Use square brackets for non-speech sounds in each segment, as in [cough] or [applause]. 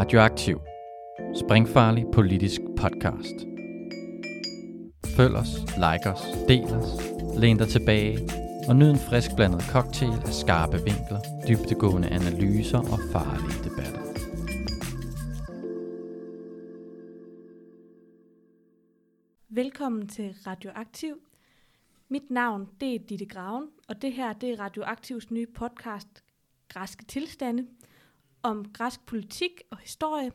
Radioaktiv. Springfarlig politisk podcast. Følg os, like os, del os, læn dig tilbage og nyd en frisk blandet cocktail af skarpe vinkler, dybtegående analyser og farlige debatter. Velkommen til Radioaktiv. Mit navn det er Ditte Graven, og det her det er Radioaktivs nye podcast, Græske Tilstande, om græsk politik og historie,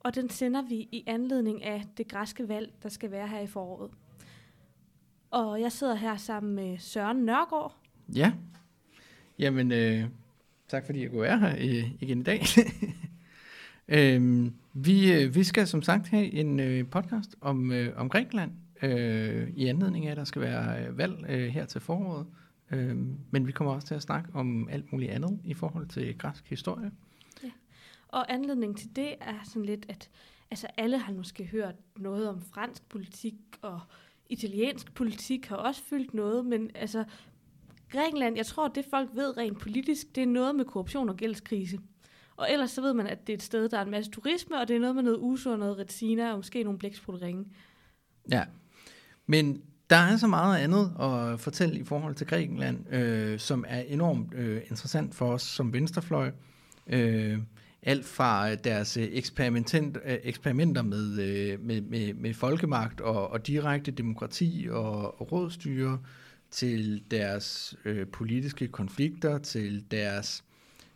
og den sender vi i anledning af det græske valg, der skal være her i foråret. Og jeg sidder her sammen med Søren Nørgaard. Ja, jamen øh, tak fordi jeg kunne være her øh, igen i dag. [laughs] øh, vi, øh, vi skal som sagt have en øh, podcast om, øh, om Grækenland, øh, i anledning af, at der skal være øh, valg øh, her til foråret. Øh, men vi kommer også til at snakke om alt muligt andet i forhold til græsk historie. Og anledningen til det er sådan lidt, at altså alle har måske hørt noget om fransk politik, og italiensk politik har også fyldt noget, men altså Grækenland, jeg tror, det folk ved rent politisk, det er noget med korruption og gældskrise. Og ellers så ved man, at det er et sted, der er en masse turisme, og det er noget med noget uso og noget retina, og måske nogle blæksprutteringe. Ja, men der er så meget andet at fortælle i forhold til Grækenland, øh, som er enormt øh, interessant for os som venstrefløj. Øh, alt fra øh, deres øh, eksperiment, øh, eksperimenter med, med, med, med folkemagt og, og direkte demokrati og, og rådstyre, til deres øh, politiske konflikter, til deres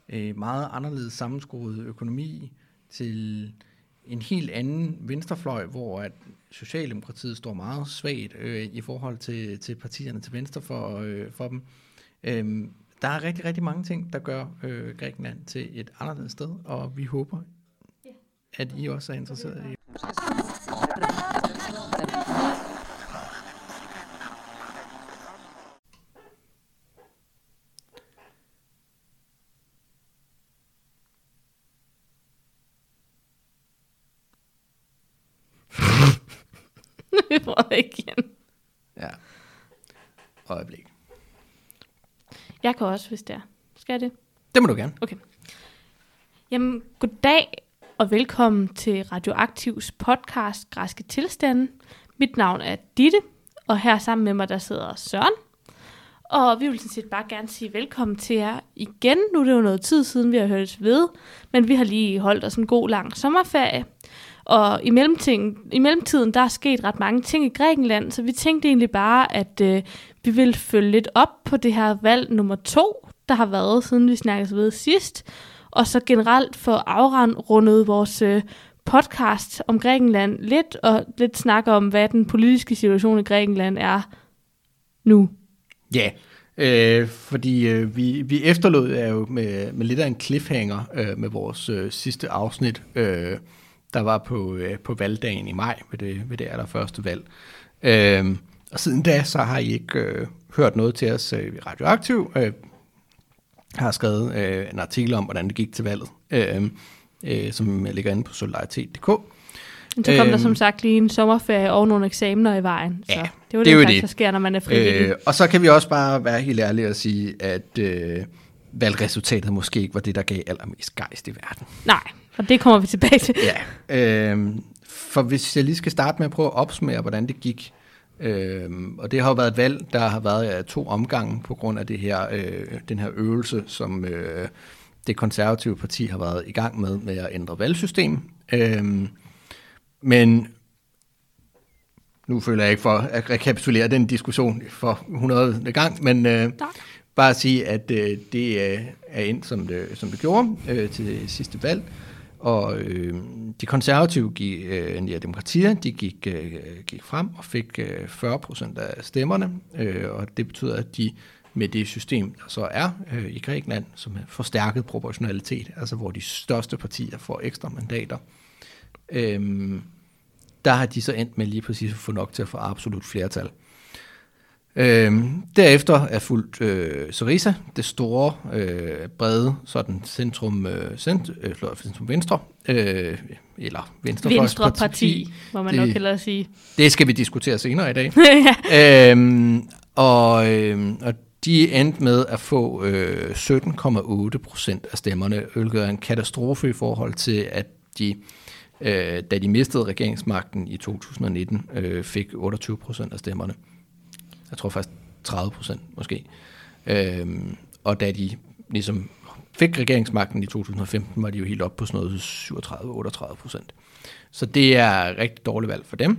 øh, meget anderledes sammenskruede økonomi, til en helt anden venstrefløj, hvor at Socialdemokratiet står meget svagt øh, i forhold til, til partierne til venstre for, øh, for dem. Øhm, der er rigtig, rigtig mange ting, der gør øh, Grækenland til et anderledes sted, og vi håber, at I også er interesseret i. Vi prøver igen. Ja. Øjeblik. Kan også, hvis det er. Skal jeg det? Det må du gerne. Jamen, goddag og velkommen til Radioaktivs podcast Græske Tilstande. Mit navn er Ditte, og her sammen med mig, der sidder Søren. Og vi vil sådan set bare gerne sige velkommen til jer igen. Nu er det jo noget tid siden, vi har hørt ved, men vi har lige holdt os en god lang sommerferie. Og i, mellemtiden, i mellemtiden, der er sket ret mange ting i Grækenland, så vi tænkte egentlig bare, at øh, vi vil følge lidt op på det her valg nummer to, der har været, siden vi snakkede ved sidst. Og så generelt få afrundet vores øh, podcast om Grækenland lidt, og lidt snakke om, hvad den politiske situation i Grækenland er nu. Ja, øh, fordi øh, vi, vi efterlod er jo med, med lidt af en cliffhanger øh, med vores øh, sidste afsnit, øh, der var på, øh, på valgdagen i maj ved det, ved det allerførste valg. Øh, og siden da, så har I ikke øh, hørt noget til os øh, Radioaktiv. Øh, har skrevet øh, en artikel om, hvordan det gik til valget, øh, øh, som ligger inde på solidaritet.dk. Men så kom der Øhm. som sagt lige en sommerferie og nogle eksamener i vejen. Så Ja, det var det er det, der, det. der sker, når man er frivillig. Øh, og så kan vi også bare være helt ærlige og sige, at øh, valgresultatet måske ikke var det, der gav allermest gejst i verden. Nej, og det kommer vi tilbage til. Ja, øh, for hvis jeg lige skal starte med at prøve at opsummere, hvordan det gik. Øh, og det har jo været et valg, der har været af to omgange på grund af det her, øh, den her øvelse, som øh, det konservative parti har været i gang med, med at ændre valgsystem. Øh, men nu føler jeg ikke for at rekapitulere den diskussion for 100. gang, men øh, bare at sige, at øh, det øh, er ind, som det, som det gjorde øh, til det sidste valg. Og øh, de konservative, gik, øh, ja, demokratier, de gik, øh, gik frem og fik øh, 40 procent af stemmerne. Øh, og det betyder, at de med det system, der så er øh, i Grækenland, som er forstærket proportionalitet, altså hvor de største partier får ekstra mandater, øh, der har de så endt med lige præcis at få nok til at få absolut flertal. Øhm, derefter er fuldt øh, Syriza, det store, øh, brede, sådan centrum, øh, cent, øh, centrum venstre, øh, eller venstrefløjsparti. Venstre parti, må man Det- nok hellere sige. Det skal vi diskutere senere i dag. [laughs] ja. øhm, og, øhm, og de endte med at få øh, 17,8 procent af stemmerne, hvilket er en katastrofe i forhold til, at de, øh, da de mistede regeringsmagten i 2019, øh, fik 28 procent af stemmerne. Jeg tror faktisk 30 procent måske. Øh, og da de ligesom fik regeringsmagten i 2015, var de jo helt op på sådan noget 37-38 procent. Så det er rigtig dårligt valg for dem.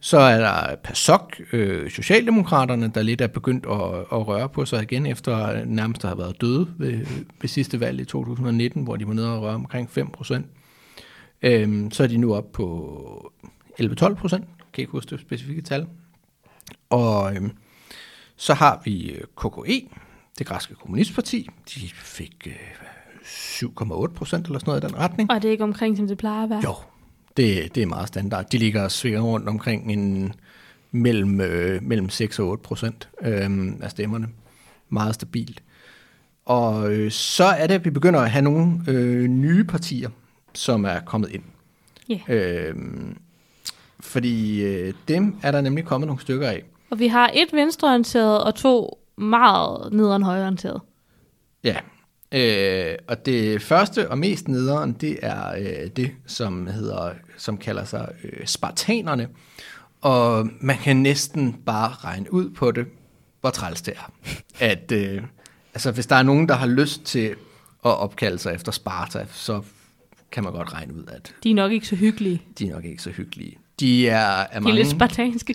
Så er der PASOK, øh, Socialdemokraterne, der lidt er begyndt at, at røre på sig igen, efter nærmest at have været døde ved, ved sidste valg i 2019, hvor de var nede og røre omkring 5 procent. Øhm, så er de nu op på 11-12 procent, kan ikke huske det specifikke tal. Og øhm, så har vi KKE, det græske kommunistparti. De fik øh, 7,8 procent eller sådan noget i den retning. Og er det ikke omkring, som det plejer at være? Jo, det, det er meget standard. De ligger og svinger rundt omkring en mellem, øh, mellem 6 og 8 procent øh, af stemmerne. Meget stabilt. Og øh, så er det, at vi begynder at have nogle øh, nye partier, som er kommet ind. Yeah. Øh, fordi øh, dem er der nemlig kommet nogle stykker af. Og vi har et venstreorienteret og to meget nederen højreorienteret. Ja, øh, og det første og mest nederen, det er øh, det, som hedder, som kalder sig øh, spartanerne. Og man kan næsten bare regne ud på det, hvor træls det er. At, øh, altså, hvis der er nogen, der har lyst til at opkalde sig efter Sparta, så kan man godt regne ud, at De er nok ikke så hyggelige. de er nok ikke så hyggelige. De er, er De er mange... lidt spartanske.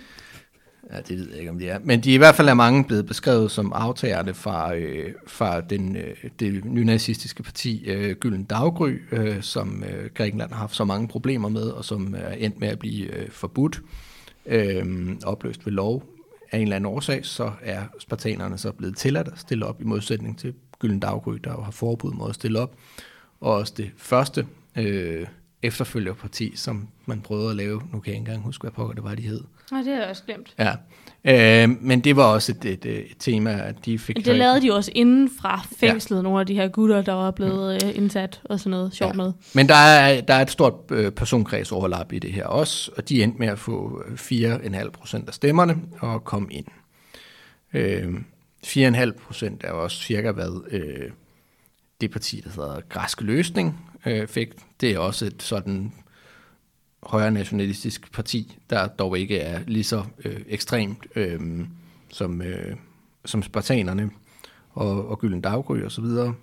Ja, det ved jeg ikke, om de er. Men de er i hvert fald er mange blevet beskrevet som aftagerne fra, øh, fra den, øh, det nynazistiske parti øh, Gylden Daggry, øh, som øh, Grækenland har haft så mange problemer med, og som øh, er endt med at blive øh, forbudt, øh, opløst ved lov. Af en eller anden årsag, så er spartanerne så blevet tilladt at stille op i modsætning til Gylden Daggry, der jo har forbud mod at stille op. Og også det første øh, efterfølgerparti, som man prøvede at lave, nu kan jeg ikke engang huske, hvad pokker det var, de hed. Nej, det har jeg også glemt. Ja, øh, men det var også et, et, et tema, at de fik... Det lavede de også inden fra fængslet, ja. nogle af de her gutter, der var blevet øh, indsat og sådan noget sjovt Ja. med. Men der er, der er et stort øh, personkredsoverlap i det her også, og de endte med at få 4,5 procent af stemmerne og komme ind. Øh, 4,5 procent er også cirka, hvad øh, det parti, der hedder Græske Løsning, øh, fik. Det er også et sådan højre nationalistisk parti, der dog ikke er lige så øh, ekstremt øh, som, øh, som spartanerne og, og Gylden Daggry og så videre.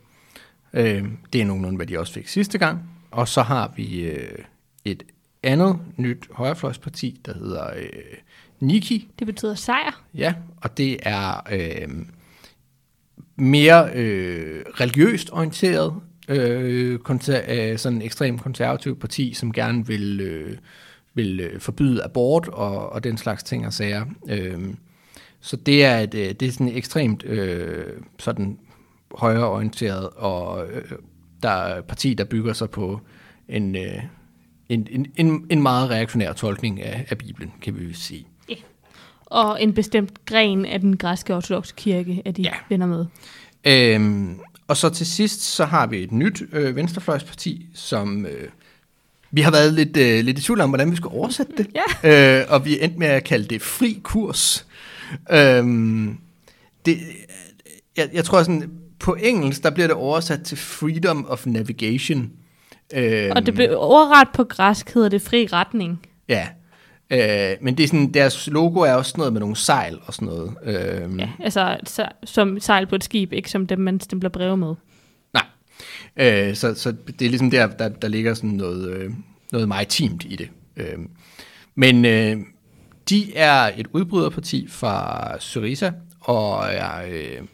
Øh, det er nogenlunde, hvad de også fik sidste gang. Og så har vi øh, et andet nyt højrefløjsparti, der hedder øh, Niki. Det betyder sejr. Ja, og det er øh, mere øh, religiøst orienteret, øh, konser- øh, sådan en ekstremt konservativ parti, som gerne vil, øh, vil øh, forbyde abort og, og den slags ting og sager. Øh, så det er et, øh, det er sådan ekstremt øh, sådan højreorienteret og øh, der er parti, der bygger sig på en, øh, en, en, en, en meget reaktionær tolkning af, af Bibelen, kan vi sige. Og en bestemt gren af den græske ortodoxe kirke, er de Ja. ja. venner med. Øhm, og så til sidst, så har vi et nyt øh, venstrefløjsparti, som øh, vi har været lidt, øh, lidt i tvivl om, hvordan vi skulle oversætte det. [laughs] Ja. Øh, og vi endte med at kalde det fri kurs. Øhm, det, jeg, jeg tror sådan, på engelsk, der bliver det oversat til freedom of navigation. Øhm, Og det blev overret på græsk, hedder det fri retning. Ja, øh, men det er sådan, deres logo er også sådan noget med nogle sejl og sådan noget. Øhm, Ja, altså så, som sejl på et skib, ikke som dem, man stempler breve med. Nej. Øh, så, så det er ligesom der, der, der ligger sådan noget, øh, noget maritimt i det. Øh, men øh, de er et udbryderparti fra Syriza, og er øh,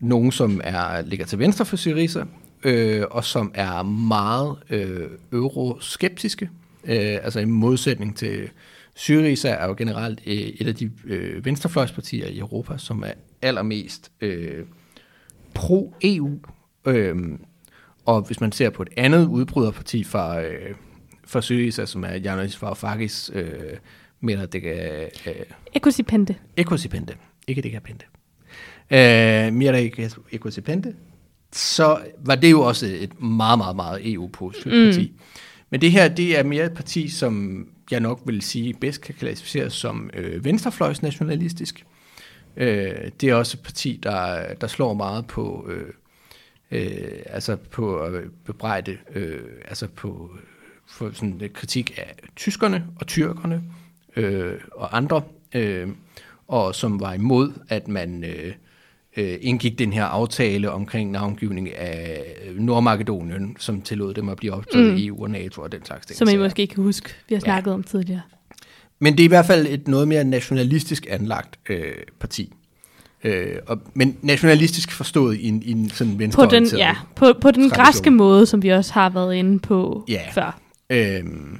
nogen, som er ligger til venstre for Syriza, øh, og som er meget øh, euroskeptiske. Øh, altså i modsætning til Syriza er jo generelt øh, et af de øh, venstrefløjspartier i Europa, som er allermest øh, pro-EU. Øhm, og hvis man ser på et andet udbryderparti fra, øh, fra Syriza, som er Janis Varoufakis, øh, mener det kan... Øh, Ekosipente. Ecosipente. Ikke det kan pente. Øh, Mira Ecosipente. Så var det jo også et meget, meget, meget EU-positivt parti. Mm. Men det her, det er mere et parti, som jeg nok vil sige bedst kan klassificeres som øh, venstrefløjsnationalistisk. Øh, det er også et parti, der, der slår meget på øh, øh, altså på at bebrejde, øh, altså på for sådan en kritik af tyskerne og tyrkerne øh, og andre, øh, og som var imod, at man øh, øh, indgik den her aftale omkring navngivning af Nordmakedonien, som tillod dem at blive optaget mm. i EU og NATO og den slags ting. Som I måske kan huske, vi har snakket ja. om tidligere. Men det er i hvert fald et noget mere nationalistisk anlagt øh, parti. Øh, og, men nationalistisk forstået i en, i en sådan venstre på den, Ja, på, på den græske måde, som vi også har været inde på ja. før. Øhm,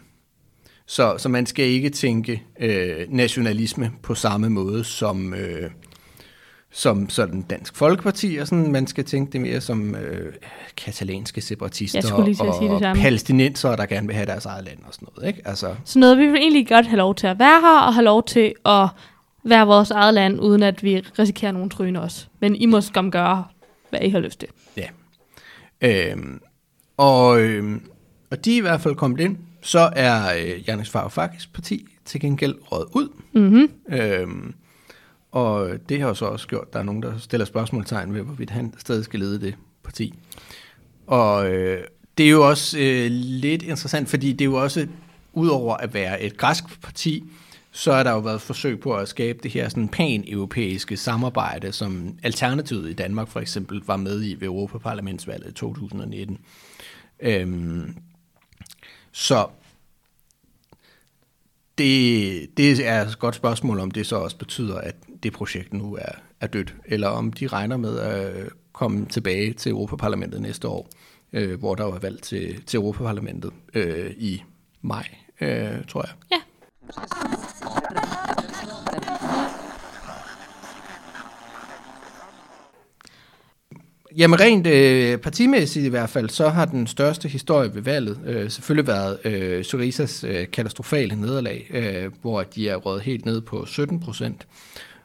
så, så man skal ikke tænke øh, nationalisme på samme måde som, øh, som sådan Dansk Folkeparti, og sådan, man skal tænke det mere som øh, katalanske separatister og, og palæstinenser, der gerne vil have deres eget land og sådan noget. Ikke? Altså, så noget, vi vil egentlig godt have lov til at være her, og have lov til at være vores eget land, uden at vi risikerer nogen tryne os. Men I må skam gøre, hvad I har lyst til. Ja. Øhm, og, øhm, og de er i hvert fald kommet ind. Så er øh, Janis Varoufakis parti til gengæld råd ud. Mm-hmm. Øhm, og det har jo så også gjort, at der er nogen, der stiller spørgsmålstegn ved, hvorvidt han stadig skal lede det parti. Og øh, det er jo også øh, lidt interessant, fordi det er jo også, udover at være et græsk parti, så er der jo været forsøg på at skabe det her sådan pan-europæiske samarbejde, som Alternativet i Danmark for eksempel var med i ved Europaparlamentsvalget i 2019. Øhm, så det, det er et godt spørgsmål, om det så også betyder, at det projekt nu er, er dødt, eller om de regner med at øh, komme tilbage til Europaparlamentet næste år, øh, hvor der var valg til, til Europaparlamentet øh, i maj, øh, tror jeg. Ja. Jamen rent øh, partimæssigt i hvert fald, så har den største historie ved valget øh, selvfølgelig været øh, Syrizas øh, katastrofale nederlag, øh, hvor de er røget helt ned på 17 procent.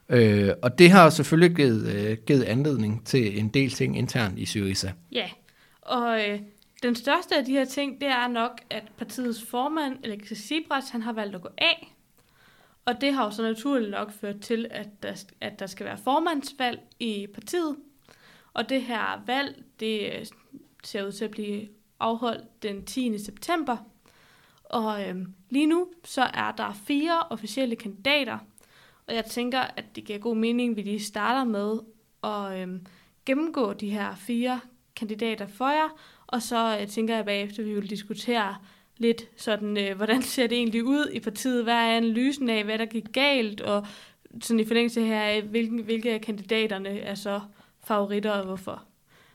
Øh, og det har selvfølgelig givet, øh, givet anledning til en del ting internt i Syriza. Ja, og øh, den største af de her ting, det er nok, at partiets formand, Alexis Tsipras, han har valgt at gå af. Og det har jo så naturligt nok ført til, at der, at der skal være formandsvalg i partiet. Og det her valg, det øh, ser ud til at blive afholdt den 10. september. Og øhm, lige nu, så er der fire officielle kandidater. Og jeg tænker, at det giver god mening, at vi lige starter med at øhm, gennemgå de her fire kandidater for jer. Og så øh, tænker jeg bagefter, at vi vil diskutere lidt sådan, øh, [laughs] hvordan ser det egentlig ud i partiet? Hvad er analysen af, hvad der gik galt? Og sådan i forlængelse her, hvilke, hvilke af kandidaterne er så favoritter og hvorfor.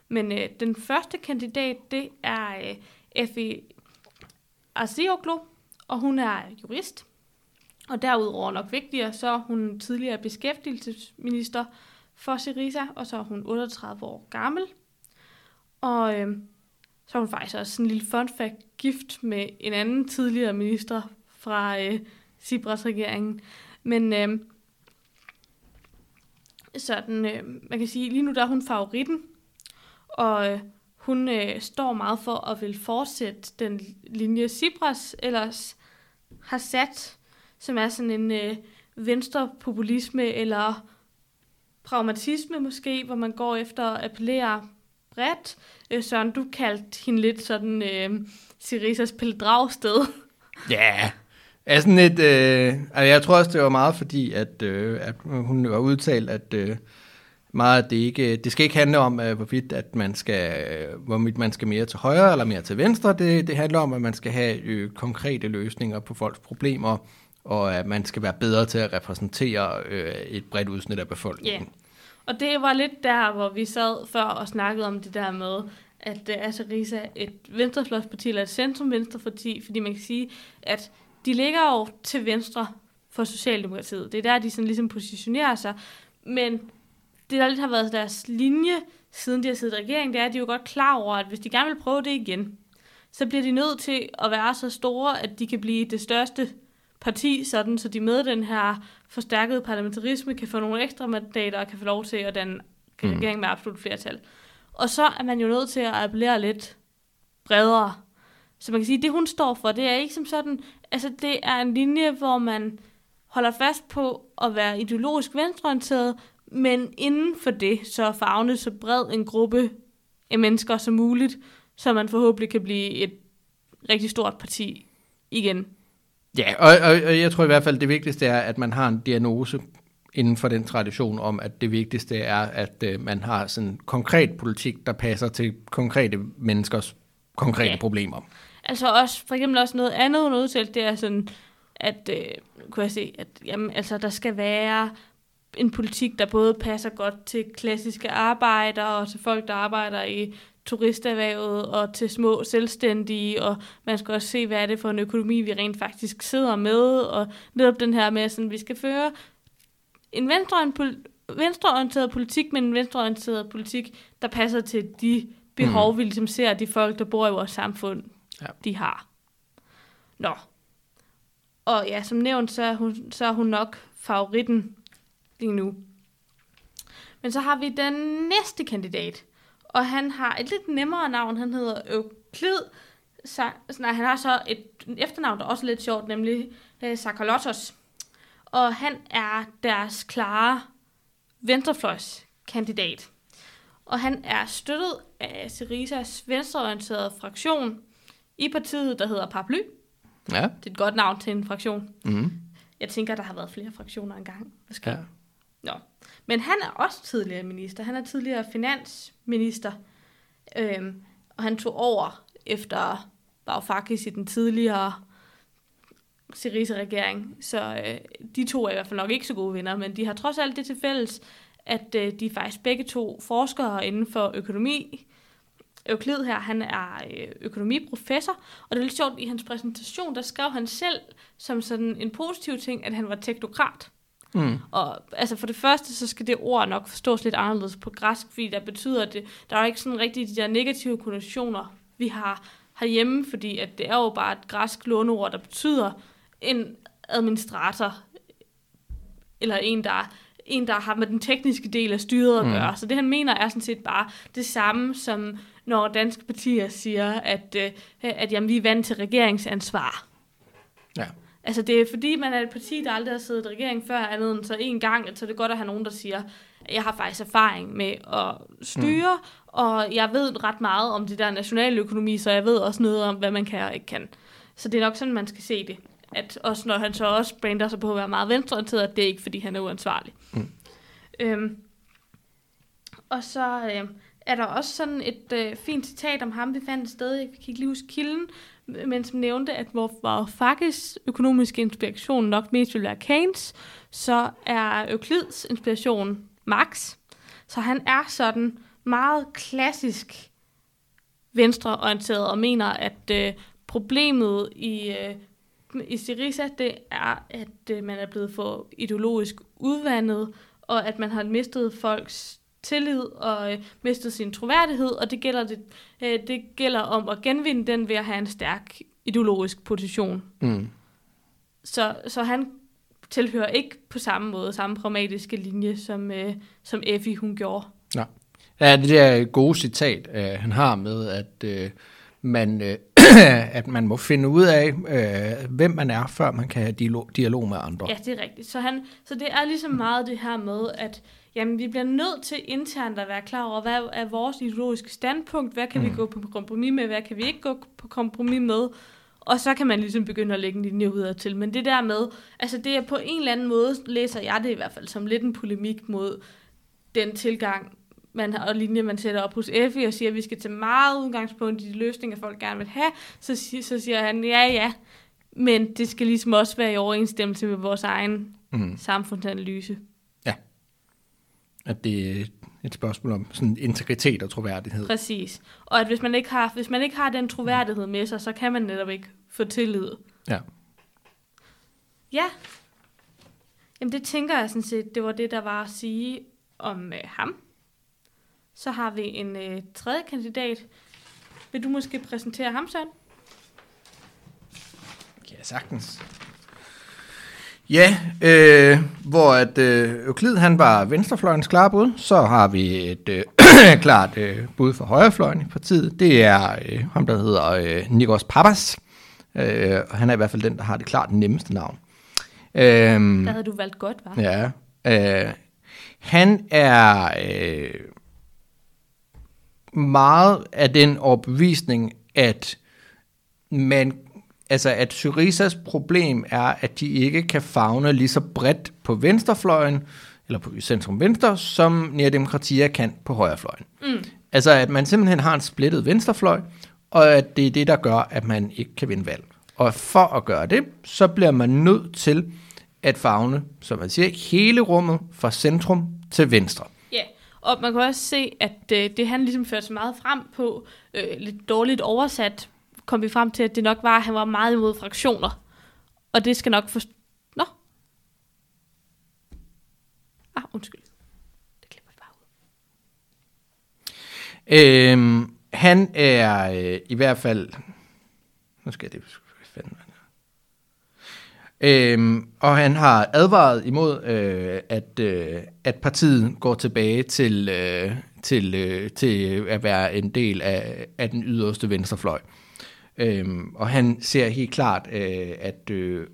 Men øh, den første kandidat, det er øh, Effie Arceoglu, og hun er jurist. Og derudover nok vigtigere, så er hun tidligere beskæftigelsesminister for Syriza, og så er hun 38 år gammel. Og øh, så er hun faktisk også en lille fun fact gift med en anden tidligere minister fra øh, Cipras-regeringen. Men øh, sådan, øh, man kan sige, lige nu der er hun favoritten, og øh, hun øh, står meget for at vil fortsætte den linje Cipras ellers har sat, som er sådan en øh, venstrepopulisme eller pragmatisme måske, hvor man går efter at appellere bredt. Øh, Søren, du kaldte hende lidt sådan øh, Sirisas Pelle Ja, yeah er sådan et, øh, altså jeg tror også, det var meget fordi, at, øh, at hun var udtalt, at øh, meget, det, ikke, det skal ikke handle om, øh, hvorvidt at man skal, øh, hvorvidt man skal mere til højre eller mere til venstre. Det, det handler om, at man skal have øh, konkrete løsninger på folks problemer, og at man skal være bedre til at repræsentere øh, et bredt udsnit af befolkningen. Yeah. Og det var lidt der, hvor vi sad før og snakkede om det der med, at øh, altså Risa et venstrefløjsparti eller et centrum-venstreparti, fordi man kan sige, at de ligger jo til venstre for Socialdemokratiet. Det er der, de sådan ligesom positionerer sig. Men det, der lidt har været deres linje, siden de har siddet i regering, det er, at de er jo godt klar over, at hvis de gerne vil prøve det igen, så bliver de nødt til at være så store, at de kan blive det største parti, sådan, så de med den her forstærkede parlamentarisme kan få nogle ekstra mandater og kan få lov til at danne mm. regering med absolut flertal. Og så er man jo nødt til at appellere lidt bredere. Så man kan sige, at det hun står for, det er ikke som sådan, altså det er en linje, hvor man holder fast på at være ideologisk venstreorienteret, men inden for det, så farvende så bred en gruppe mennesker som muligt, så man forhåbentlig kan blive et rigtig stort parti igen. Ja, og, og, og jeg tror i hvert fald, det vigtigste er, at man har en diagnose inden for den tradition om, at det vigtigste er, at øh, man har sådan en konkret politik, der passer til konkrete menneskers konkrete ja. problemer. Altså også, for eksempel også noget andet, hun udtalte, det er sådan, at, øh, kunne jeg se, at jamen, altså, der skal være en politik, der både passer godt til klassiske arbejdere, og til folk, der arbejder i turisterhvervet, og til små selvstændige, og man skal også se, hvad er det for en økonomi, vi rent faktisk sidder med, og netop den her med, at vi skal føre en venstreorienteret venstreorienteret politik, men en venstreorienteret politik, der passer til de behov, mm. vi ligesom ser, de folk, der bor i vores samfund, Ja. de har. Nå. Og ja, som nævnt, så er hun, så er hun nok favoritten lige nu. Men så har vi den næste kandidat, og han har et lidt nemmere navn. Han hedder Euklid. Så, nej, han har så et efternavn, der er også lidt sjovt, nemlig øh, Sakalotos. Og han er deres klare venstrefløjskandidat. Og han er støttet af Syrizas venstreorienterede fraktion i partiet, der hedder Paraply. Ja. Det er et godt navn til en fraktion. Mm. Jeg tænker, der har været flere fraktioner engang. Måske. ja. Nå. Men han er også tidligere minister. Han er tidligere finansminister. Øhm, og han tog over efter Varoufakis i den tidligere Syriza-regering. Så øh, de to er i hvert fald nok ikke så gode venner, men de har trods alt det til fælles, at øh, de er faktisk begge to forskere inden for økonomi. Euklid her, han er øh, økonomiprofessor, og det er lidt sjovt, i hans præsentation, der skrev han selv som sådan en positiv ting, at han var teknokrat. Mm. Og altså for det første, så skal det ord nok forstås lidt anderledes på græsk, fordi der betyder det, der er ikke sådan rigtig de der negative konnotationer, vi har herhjemme, fordi at det er jo bare et græsk låneord, der betyder en administrator, eller en, der, en, der har med den tekniske del af styret at Mm. gøre. Så det han mener er sådan set bare det samme, som når danske partier siger, at, øh, at jamen, vi er vant til regeringsansvar. Ja. Altså det er fordi, man er et parti, der aldrig har siddet i regering før andet end så en gang, så er det godt at have nogen, der siger, at jeg har faktisk erfaring med at styre, mm. og jeg ved ret meget om det der nationaløkonomi, så jeg ved også noget om, hvad man kan og ikke kan. Så det er nok sådan, man skal se det. At også når han så også brander sig på at være meget venstreorienteret, at det er ikke, fordi han er uansvarlig. Mm. Øhm, og så øh, er der også sådan et øh, fint citat om ham, vi fandt et sted, jeg kan ikke lige huske kilden, men som nævnte, at hvor Varoufakis økonomiske inspiration nok mest vil være Keynes, så er Euklids inspiration Marx. Så han er sådan meget klassisk venstreorienteret og mener, at øh, problemet i, øh, i Syriza, det er, at øh, man er blevet for ideologisk udvandet, og at man har mistet folks tillid og øh, mistet sin troværdighed, og det gælder, det, øh, det gælder om at genvinde den ved at have en stærk ideologisk position. Mm. Så, så han tilhører ikke på samme måde, samme pragmatiske linje, som, øh, som Effie hun gjorde. Ja, det der gode citat, øh, han har med, at øh, man, øh, [coughs] at man må finde ud af, øh, hvem man er, før man kan have dialog, dialog med andre. Ja, det er rigtigt. Så, han, så det er ligesom meget det her med, at jamen, vi bliver nødt til internt at være klar over, hvad er vores ideologiske standpunkt, hvad kan mm. vi gå på kompromis med, hvad kan vi ikke gå på kompromis med, og så kan man ligesom begynde at lægge en linje ud til. Men det der med, altså det er på en eller anden måde, læser jeg det i hvert fald som lidt en polemik mod den tilgang, man har, og linje, man sætter op hos Effie, og siger, at vi skal tage meget udgangspunkt i de løsninger, folk gerne vil have, så, så siger han, ja, ja, men det skal ligesom også være i overensstemmelse med vores egen Mm. samfundsanalyse. At det er et spørgsmål om sådan integritet og troværdighed. Præcis. Og at hvis man ikke har, hvis man ikke har den troværdighed med sig, så kan man netop ikke få tillid. Ja. Ja. Jamen det tænker jeg sådan set, det var det, der var at sige om øh, ham. Så har vi en øh, tredje kandidat. Vil du måske præsentere ham, Søren? Ja, sagtens. Ja, øh, hvor at øh, Euklid han var venstrefløjens klare bud, så har vi et øh, [clears throat] klart øh, bud for højrefløjen i partiet. Det er øh, ham, der hedder øh, Nikos Papas. Øh, og han er i hvert fald den, der har det klart nemmeste navn. Øh, Der havde du valgt godt, var? Ja. Øh, han er... Øh, meget af den overbevisning, at man, altså at Syrizas problem er, at de ikke kan fagne lige så bredt på venstrefløjen, eller på centrum venstre, som Nærdemokratia kan på højrefløjen. Mm. Altså at man simpelthen har en splittet venstrefløj, og at det er det, der gør, at man ikke kan vinde valg. Og for at gøre det, så bliver man nødt til at fagne, som man siger, hele rummet fra centrum til venstre. Og man kan også se, at øh, det han ligesom førte så meget frem på, øh, lidt dårligt oversat, kom vi frem til, at det nok var, at han var meget imod fraktioner. Og det skal nok for... Nå. Ah, undskyld. Det klipper vi bare ud. Øhm, han er øh, i hvert fald... Nu skal jeg det... hvad fanden var det? Øhm, og han har advaret imod, øh, at, øh, at partiet går tilbage til, øh, til, øh, til at være en del af, af den yderste venstrefløj. Øhm, og han ser helt klart, øh, at øh,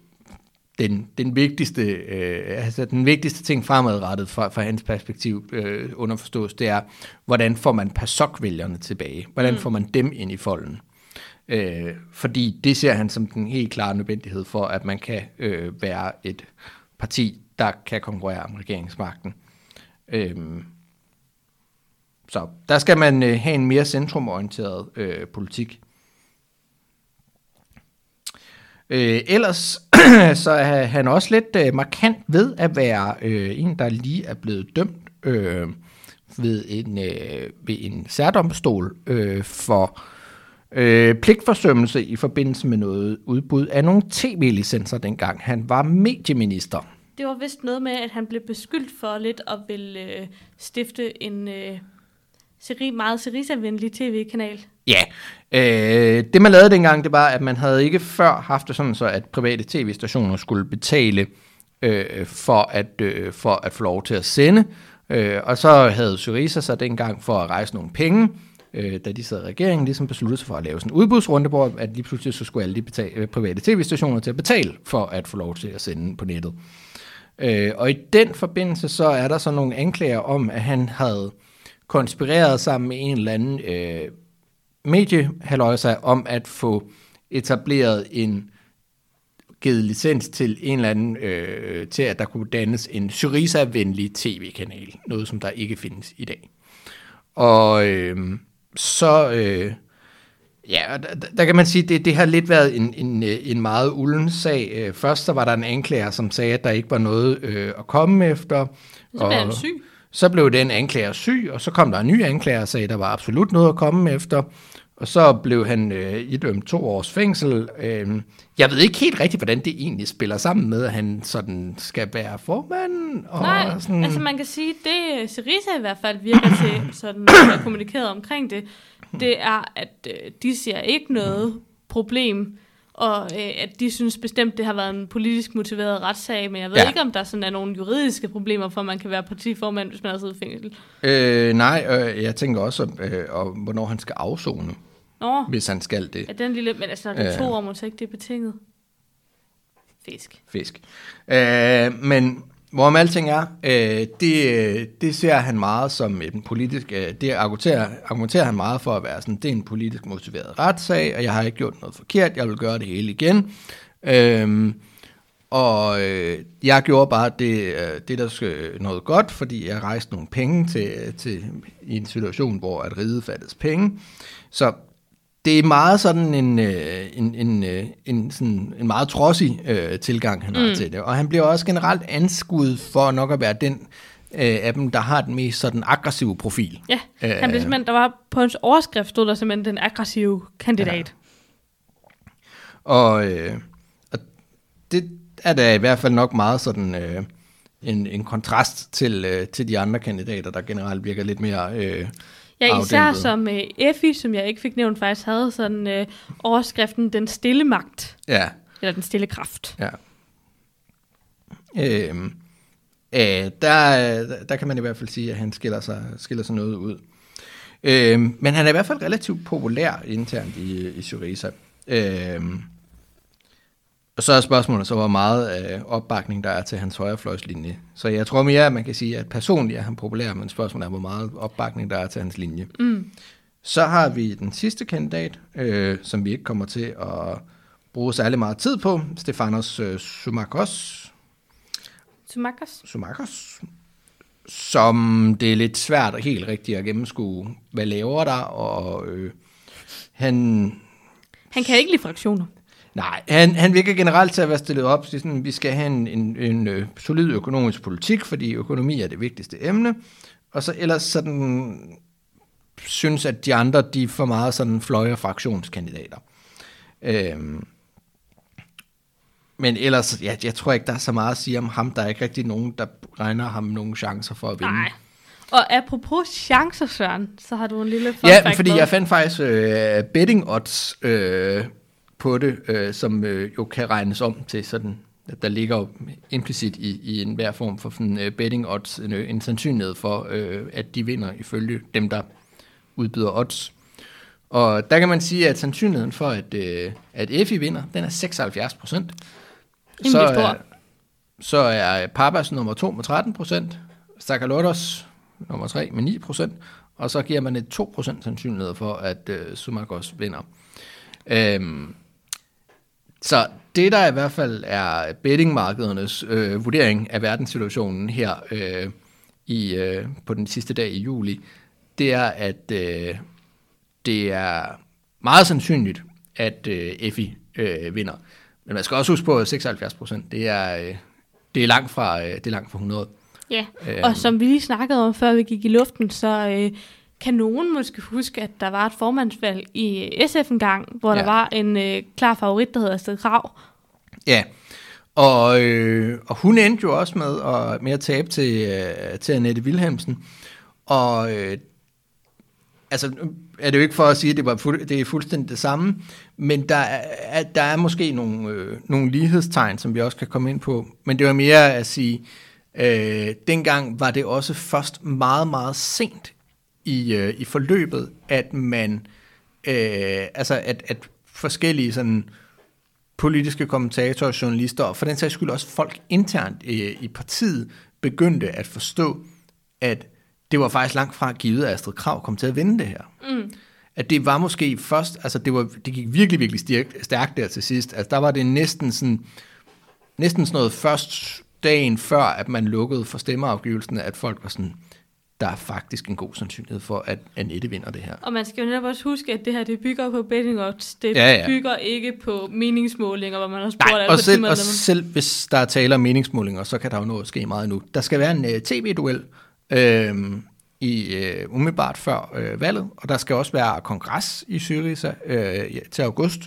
den, den, vigtigste, øh, altså den vigtigste ting fremadrettet fra, fra hans perspektiv øh, underforstås, det er, hvordan får man PASOK-vælgerne tilbage? Hvordan mm. får man dem ind i folden? Øh, fordi det ser han som den helt klare nødvendighed for, at man kan øh, være et parti, der kan konkurrere om regeringsmagten. Øh, så der skal man øh, have en mere centrumorienteret øh, politik. Øh, ellers [clears throat] så er han også lidt øh, markant ved at være øh, en, der lige er blevet dømt øh, ved en, øh, ved en særdomstol øh, for øh, pligtforsømmelse i forbindelse med noget udbud af nogle tv-licenser dengang han var medieminister. Det var vist noget med, at han blev beskyldt for lidt at vil øh, stifte en øh, seri, meget Serisa-venlig tv-kanal. Ja, øh, det man lavede dengang, det var, at man havde ikke før haft det sådan så, at private tv-stationer skulle betale øh, for, at, øh, for at få lov til at sende. Øh, og så havde Syriza sig dengang for at rejse nogle penge, øh, da de sad i regeringen, ligesom besluttede sig for at lave sådan en udbudsrunde, hvor at lige pludselig så skulle alle de betale, øh, private tv-stationer til at betale for at få lov til at sende på nettet. Øh, og i den forbindelse så er der så nogle anklager om, at han havde konspireret sammen med en eller anden øh, mediehaløjse om at få etableret en givet licens til en eller anden, øh, til at der kunne dannes en Syriza-venlig tv-kanal, noget som der ikke findes i dag. Og øh, så, øh, ja, der, der kan man sige, det, det har lidt været en, en, en meget ulden sag. Øh, først så var der en anklager, som sagde, at der ikke var noget øh, at komme efter. Så blev han syg. Så blev den anklager syg, og så kom der en ny anklager og sagde, at der var absolut noget at komme efter. Og så blev han øh, idømt to års fængsel. Øh, jeg ved ikke helt rigtigt, hvordan det egentlig spiller sammen med, at han sådan skal være formand. Og Nej, sådan. altså man kan sige, det Syriza i hvert fald virker til, sådan jeg kommunikeret omkring det, det er, at øh, de ser ikke noget problem, og øh, at de synes bestemt, det har været en politisk motiveret retssag, men jeg ved Ja. ikke, om der sådan er nogle juridiske problemer, for at man kan være partiformand, hvis man har siddet i fængsel. Øh, nej, øh, jeg tænker også, øh, om, hvornår han skal afzone, Nå, hvis han skal det. er den lille, men altså, det er Ja. to år, så ikke det er betinget. Fisk. fisk. Øh, men hvorom alting er, øh, det, det ser han meget som en politisk, øh, det argumenterer, argumenterer han meget for at være sådan, det er en politisk motiveret retssag, og jeg har ikke gjort noget forkert, jeg vil gøre det hele igen. Øh, og øh, jeg gjorde bare det, øh, det der skal noget godt, fordi jeg rejste nogle penge til, til, i en situation, hvor at riget fattes penge. Så det er meget sådan en, øh, en, en, øh, en, sådan en meget trodsig øh, tilgang, han har til det. Og han bliver også generelt anskuet for nok at være den øh, af dem, der har den mest sådan aggressive profil. Ja, Øh. han blev simpelthen, der var på hans overskrift, stod der simpelthen den aggressive kandidat. Og, øh, og det er da i hvert fald nok meget sådan øh, en, en kontrast til, øh, til de andre kandidater, der generelt virker lidt mere øh, Ja, især afdæmpet. som uh, Effie, som jeg ikke fik nævnt, faktisk havde sådan uh, overskriften Den stille magt, Ja, eller Den stille kraft. ja. Øhm, øh, der, der kan man i hvert fald sige, at han skiller sig, skiller sig noget ud. Øhm, men han er i hvert fald relativt populær internt i, i Syriza. Øhm, og så er spørgsmålet så, hvor meget øh, opbakning der er til hans højrefløjslinje. Så jeg tror mere, at man kan sige, at personligt er han populær, men spørgsmålet er, hvor meget opbakning der er til hans linje. Mm. Så har vi den sidste kandidat, øh, som vi ikke kommer til at bruge særlig meget tid på, Stefanos øh, Sumakos. Sumakos. Sumakos, som det er lidt svært og helt rigtigt at gennemskue, hvad laver der, og øh, han, Han kan ikke lide fraktioner. Nej, han, han virker generelt til at være stillet op til sådan, vi skal have en, en, en øh, solid økonomisk politik, fordi økonomi er det vigtigste emne, og så ellers sådan synes, at de andre, de er for meget sådan fløje- og fraktionskandidater. Øhm, men ellers, ja, jeg tror ikke, der er så meget at sige om ham. Der er ikke rigtig nogen, der regner ham nogen chancer for at vinde. Nej. Og apropos chancer, Søren, så har du en lille fun Ja, fordi med. jeg fandt faktisk øh, betting odds øh, på det, øh, som øh, jo kan regnes om til sådan, at der ligger implicit i, i enhver form for sådan, øh, betting odds en, øh, en sandsynlighed for, øh, at de vinder ifølge dem, der udbyder odds. Og der kan man sige, at sandsynligheden for, at, øh, at Effie vinder, den er 76 procent. Stor. er, så er Papas nummer 2 med 13 procent, Sakalotos nummer 3 med 9 procent, og så giver man et 2 procent sandsynlighed for, at øh, Sumakos vinder. Øhm, så det, der i hvert fald er bettingmarkedernes øh, vurdering af verdenssituationen her øh, i, øh, på den sidste dag i juli, det er, at øh, det er meget sandsynligt, at øh, Effie øh, vinder. Men man skal også huske på, at 76 procent, det er, øh, det er langt fra, øh, det er langt fra 100. Ja, Øhm. og som vi lige snakkede om, før vi gik i luften, så øh, kan nogen måske huske, at der var et formandsvalg i SF en gang, hvor ja. Der var en øh, klar favorit, der hedder Astrid Krav. Ja, og, øh, og hun endte jo også med at, med at tabe til, øh, til Annette Wilhelmsen. Og øh, altså, er det jo ikke for at sige, at det, var fuld, det er fuldstændig det samme, men der er, der er måske nogle, øh, nogle lighedstegn, som vi også kan komme ind på. Men det var mere at sige, øh, dengang var det også først meget, meget sent i, øh, i forløbet, at man, øh, altså at, at forskellige sådan, politiske kommentatorer, journalister, og for den sags skyld også folk internt i, i partiet, begyndte at forstå, at det var faktisk langt fra givet, at Astrid Krav kom til at vinde det her. Mm. At det var måske først, altså det, var, det gik virkelig, virkelig stærkt, stærkt der til sidst. Altså der var det næsten sådan, næsten sådan noget først dagen før, at man lukkede for stemmeafgivelsen, at folk var sådan, der er faktisk en god sandsynlighed for, at Annette vinder det her. Og man skal jo netop også huske, at det her det bygger på betting odds. Det Ja, ja. bygger ikke på meningsmålinger, hvor man har spurgt Nej, og selv, og selv hvis der er tale om meningsmålinger, så kan der jo at ske meget nu. Der skal være en uh, tv-duel øh, i uh, umiddelbart før uh, valget, og der skal også være kongres i Syriza uh, ja, til august.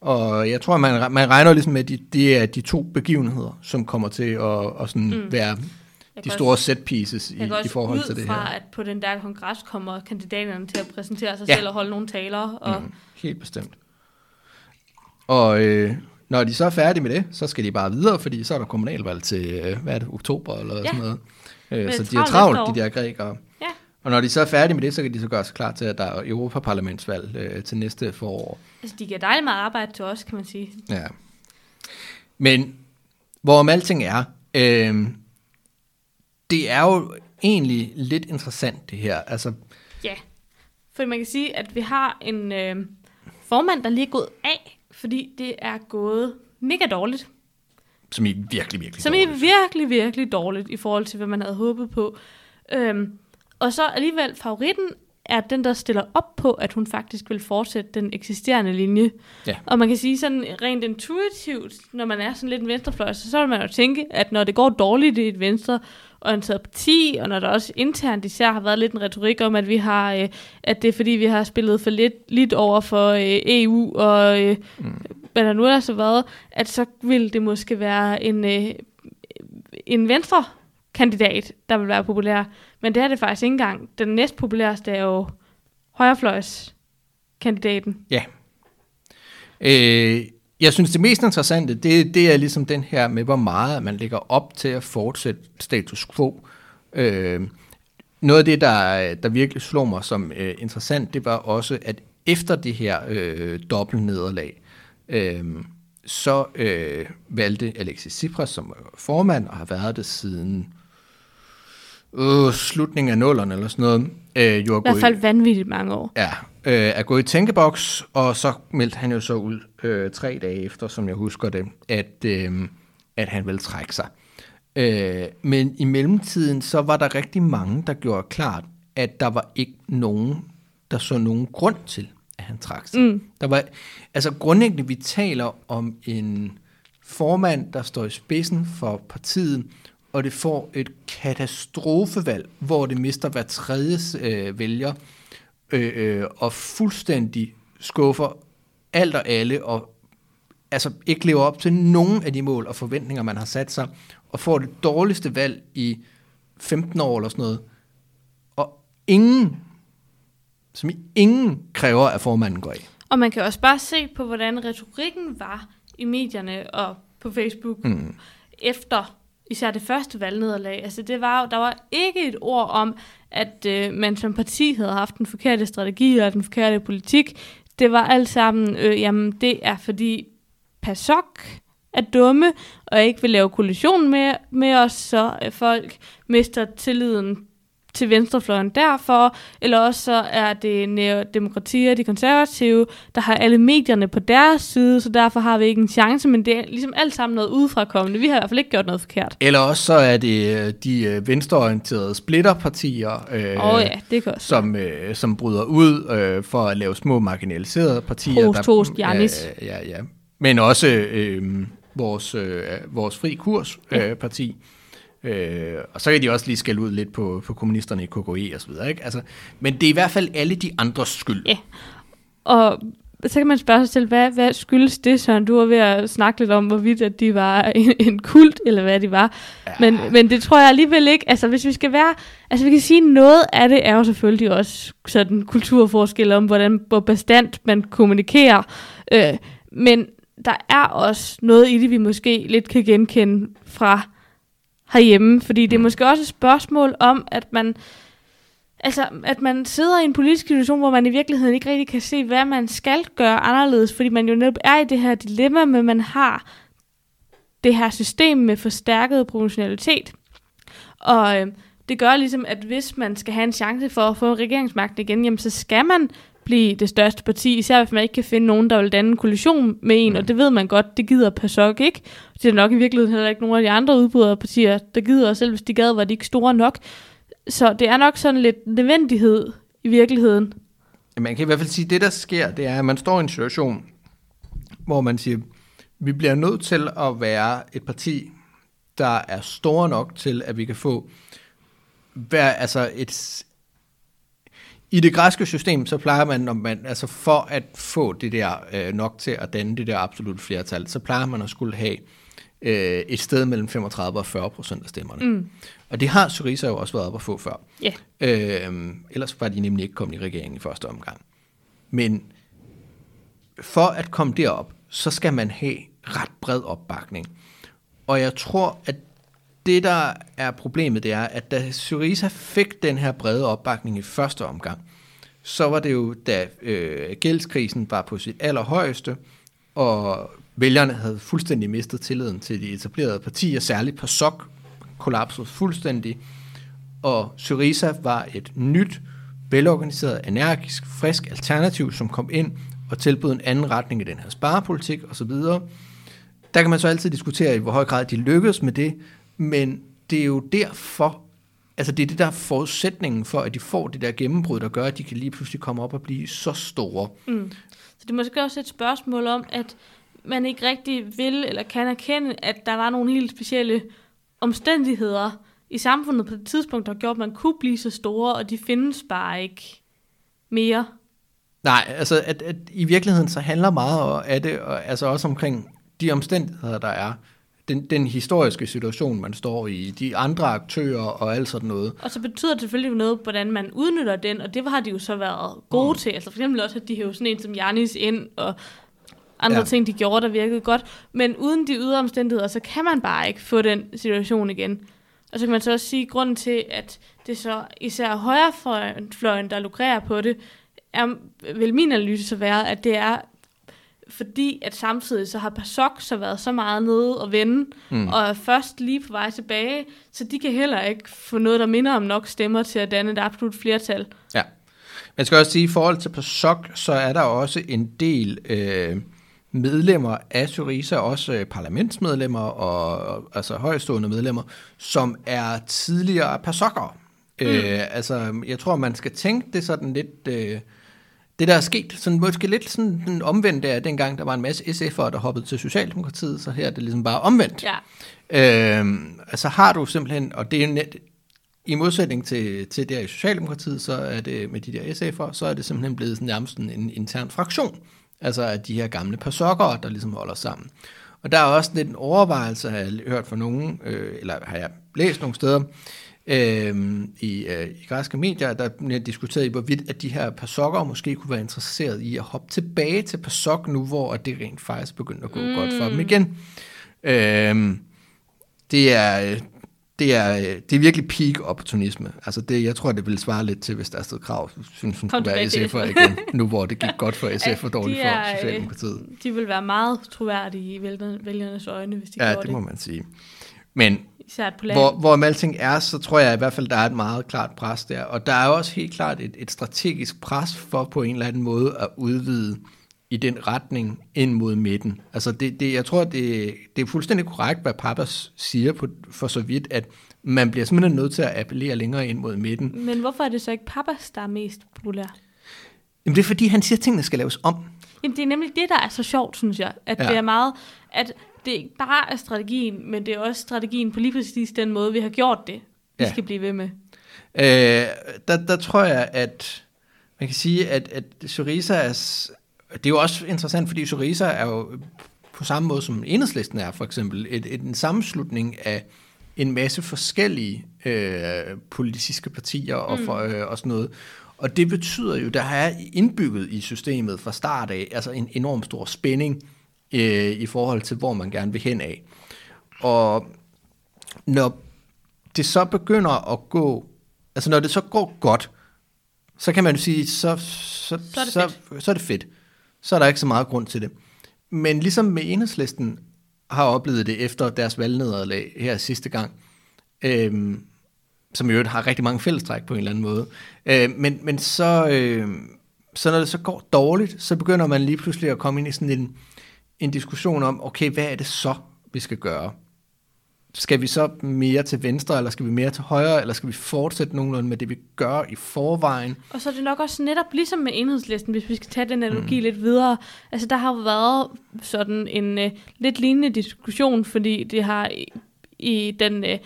Og jeg tror, man, man regner ligesom med, at de, det er de to begivenheder, som kommer til at, at sådan mm. være de store også- set pieces i, Jeg i forhold til det her. at på den der kongres kommer kandidaterne til at præsentere sig Ja. selv og holde nogle taler. Og Mm, helt bestemt. Og øh, når de så er færdige med det, så skal de bare videre, fordi så er der kommunalvalg til, øh, hvad er det, oktober eller Ja. sådan noget. Øh, så de er travlt de der grækere. Ja. Og når de så er færdige med det, så kan de så gøre sig klar til, at der er Europaparlamentsvalg øh, til næste forår. altså, de giver dejligt meget arbejde til os, kan man sige. Ja. Men hvorom alting er, øh, det er jo egentlig lidt interessant det her. Altså, Ja, for man kan sige, at vi har en øh, formand, der lige er gået af, fordi det er gået mega dårligt. som i virkelig, virkelig Som er dårligt. virkelig, virkelig dårligt i forhold til, hvad man havde håbet på. Øhm, og så alligevel favoritten er den, der stiller op på, at hun faktisk vil fortsætte den eksisterende linje. Ja. Og man kan sige sådan rent intuitivt, når man er sådan lidt en venstrefløj, så, så vil man jo tænke, at når det går dårligt i et venstre orienteret parti, og når der også internt især har været lidt en retorik om, at vi har, øh, at det er fordi, vi har spillet for lidt, lidt over for øh, EU, og øh, mm. hvad der nu er så været, at så vil det måske være en, øh, en venstre kandidat, der vil være populær. Men det er det faktisk ikke engang. Den næst populærste er jo højrefløjs kandidaten. Ja. Øh, jeg synes, det mest interessante, det, det er ligesom den her med, hvor meget man lægger op til at fortsætte status quo. Øh, noget af det, der, der virkelig slog mig som øh, interessant, det var også, at efter det her øh, dobbelt nederlag, øh, så øh, valgte Alexis Tsipras, som er formand og har været det siden øh, slutningen af nullerne eller sådan noget, øh, jo I hvert fald vanvittigt mange år. ja, øh, er gået i tænkeboks, og så meldte han jo så ud øh, tre dage efter, som jeg husker det, at, øh, at han ville trække sig. Øh, men i mellemtiden, så var der rigtig mange, der gjorde klart, at der var ikke nogen, der så nogen grund til, at han trak sig. Mm. Der var, altså grundlæggende, vi taler om en formand, der står i spidsen for partiet, og det får et katastrofevalg, hvor det mister hver tredje øh, vælger, øh, øh, og fuldstændig skuffer alt og alle, og altså ikke lever op til nogen af de mål og forventninger, man har sat sig, og får det dårligste valg i 15 år eller sådan noget. Og ingen, som i ingen kræver, at formanden går af. Og man kan også bare se på, hvordan retorikken var i medierne og på Facebook mm. efter især det første valgnederlag. Altså det var jo, der var ikke et ord om, at øh, man som parti havde haft den forkerte strategi eller den forkerte politik. Det var alt sammen, øh, jamen det er fordi PASOK er dumme og ikke vil lave koalition med, med os, så øh, folk mister tilliden til venstrefløjen derfor, eller også så er det demokrati og de konservative, der har alle medierne på deres side, så derfor har vi ikke en chance, men det er ligesom alt sammen noget udefrakommende. Vi har i hvert fald ikke gjort noget forkert. Eller også så er det øh, de øh, venstreorienterede splitterpartier, øh, oh, ja, det kan også. som, øh, som bryder ud øh, for at lave små marginaliserede partier. Prost, toast, Janis. Ja, ja, ja. Men også øh, vores, øh, vores fri kurs øh, ja. parti. Øh, og så kan de også lige skælde ud lidt på, på kommunisterne i KKE og så videre. Ikke? Altså, men det er i hvert fald alle de andres skyld. Ja, og så kan man spørge sig selv, hvad, hvad skyldes det, Søren? Du var ved at snakke lidt om, hvorvidt at de var [laughs] en, en kult, eller hvad de var. Ja. Men, men det tror jeg alligevel ikke. Altså, hvis vi skal være... Altså, vi kan sige, noget af det er jo selvfølgelig også sådan kulturforskel om, hvordan, hvor bestandt man kommunikerer. Øh, men der er også noget i det, vi måske lidt kan genkende fra herhjemme, fordi det er måske også et spørgsmål om, at man, altså, at man sidder i en politisk situation, hvor man i virkeligheden ikke rigtig kan se, hvad man skal gøre anderledes, fordi man jo netop er i det her dilemma med, at man har det her system med forstærket proportionalitet. Og øh, det gør ligesom, at hvis man skal have en chance for at få regeringsmagten igen, jamen, så skal man blive det største parti, især hvis man ikke kan finde nogen, der vil danne en koalition med en, og det ved man godt, det gider PASOK ikke. Det er nok i virkeligheden heller ikke nogen af de andre udbryderpartier, der gider, og selv hvis de gad, var de ikke store nok. Så det er nok sådan lidt nødvendighed i virkeligheden. Man kan i hvert fald sige, at det der sker, det er, at man står i en situation, hvor man siger, vi bliver nødt til at være et parti, der er store nok til, at vi kan få hver, altså et, i det græske system, så plejer man, når man, altså for at få det der øh, nok til at danne det der absolut flertal, så plejer man at skulle have øh, et sted mellem 35 og 40 procent af stemmerne. Mm. Og det har Syriza jo også været op at få før. Yeah. Øh, ellers var de nemlig ikke kommet i regeringen i første omgang. Men for at komme derop, så skal man have ret bred opbakning. Og jeg tror, at det, der er problemet, det er, at da Syriza fik den her brede opbakning i første omgang, så var det jo, da øh, gældskrisen var på sit allerhøjeste, og vælgerne havde fuldstændig mistet tilliden til de etablerede partier, særligt PASOK kollapsede fuldstændig, og Syriza var et nyt, velorganiseret, energisk, frisk alternativ, som kom ind og tilbød en anden retning i den her sparepolitik osv. Der kan man så altid diskutere, i hvor høj grad de lykkedes med det, men det er jo derfor, altså det er det der forudsætningen for, at de får det der gennembrud, der gør, at de kan lige pludselig komme op og blive så store. Mm. Så det er måske også et spørgsmål om, at man ikke rigtig vil eller kan erkende, at der var nogle helt specielle omstændigheder i samfundet på det tidspunkt, der gjorde, at man kunne blive så store, og de findes bare ikke mere. Nej, altså at, at i virkeligheden så handler meget af det, og, altså også omkring de omstændigheder, der er den, den historiske situation, man står i, de andre aktører og alt sådan noget. Og så betyder det selvfølgelig noget, hvordan man udnytter den, og det har de jo så været gode mm. til. Altså for eksempel også, at de hævde sådan en som Janis ind, og andre ja. ting, de gjorde, der virkede godt. Men uden de ydre omstændigheder, så kan man bare ikke få den situation igen. Og så kan man så også sige, at grunden til, at det så især højrefløjen, der lukrerer på det, er, vil min analyse så være, at det er fordi at samtidig så har PASOK så været så meget nede og vende, mm. og er først lige på vej tilbage, så de kan heller ikke få noget, der minder om nok stemmer til at danne et absolut flertal. Ja. Jeg skal også sige, at i forhold til PASOK, så er der også en del øh, medlemmer af Syriza, også øh, parlamentsmedlemmer og, og altså højstående medlemmer, som er tidligere PASOK'ere. Mm. Øh, altså, jeg tror, man skal tænke det sådan lidt... Øh, det, der er sket, sådan, måske lidt sådan den omvendte af dengang, der var en masse SF'ere, der hoppede til Socialdemokratiet, så her er det ligesom bare omvendt. Ja. Øh, altså har du simpelthen, og det er net, i modsætning til, til der i Socialdemokratiet, så er det med de der SF'ere, så er det simpelthen blevet sådan nærmest en, intern fraktion. Altså af de her gamle personer, der ligesom holder sammen. Og der er også lidt en overvejelse, har jeg hørt fra nogen, øh, eller har jeg læst nogle steder, øh, i, øh, i græske medier, der bliver diskuteret i, hvorvidt at de her pasokker måske kunne være interesseret i at hoppe tilbage til pasok nu, hvor det rent faktisk begynder at gå mm. godt for dem igen. Øh, det er, det er, det er virkelig peak opportunisme. Altså det, jeg tror, det vil svare lidt til, hvis der er stedet krav, synes hun skulle være SF'er igen, [laughs] nu hvor det gik godt for SF og dårligt for øh, Socialdemokratiet. De vil være meget troværdige i vælgernes øjne, hvis de ja, gjorde det. Ja, det må man sige. Men Især på hvor, hvor alting er, så tror jeg i hvert fald, der er et meget klart pres der. Og der er også helt klart et, et strategisk pres for på en eller anden måde at udvide i den retning ind mod midten. Altså det, det, jeg tror, det, det er fuldstændig korrekt, hvad Pappas siger på, for så vidt, at man bliver simpelthen nødt til at appellere længere ind mod midten. Men hvorfor er det så ikke Pappas, der er mest populær? Jamen det er fordi, han siger, at tingene skal laves om. Jamen det er nemlig det, der er så sjovt, synes jeg. At ja. det er meget, at det ikke bare er strategien, men det er også strategien på lige præcis den måde, vi har gjort det, vi ja. skal blive ved med. Øh, der, der tror jeg, at man kan sige, at, at Syriza er, det er jo også interessant, fordi Syriza er jo på samme måde som enhedslisten er, for eksempel, et, et, en sammenslutning af en masse forskellige øh, politiske partier og, for, mm. øh, og sådan noget. Og det betyder jo, der er indbygget i systemet fra start af, altså en enorm stor spænding øh, i forhold til, hvor man gerne vil hen af. Og når det så begynder at gå, altså når det så går godt, så kan man jo sige, så, så, så, er, det så, så er det fedt. Så er der ikke så meget grund til det. Men ligesom med enhedslisten har oplevet det efter deres valgnederlag her sidste gang, øhm, som jo har rigtig mange fællestræk på en eller anden måde. Øh, men, men så, øh, så når det så går dårligt, så begynder man lige pludselig at komme ind i sådan en, en diskussion om, okay, hvad er det så, vi skal gøre? Skal vi så mere til venstre, eller skal vi mere til højre, eller skal vi fortsætte nogenlunde med det, vi gør i forvejen? Og så er det nok også netop ligesom med enhedslisten, hvis vi skal tage den analogi mm. lidt videre. Altså der har jo været sådan en uh, lidt lignende diskussion, fordi det har i, i den... Uh,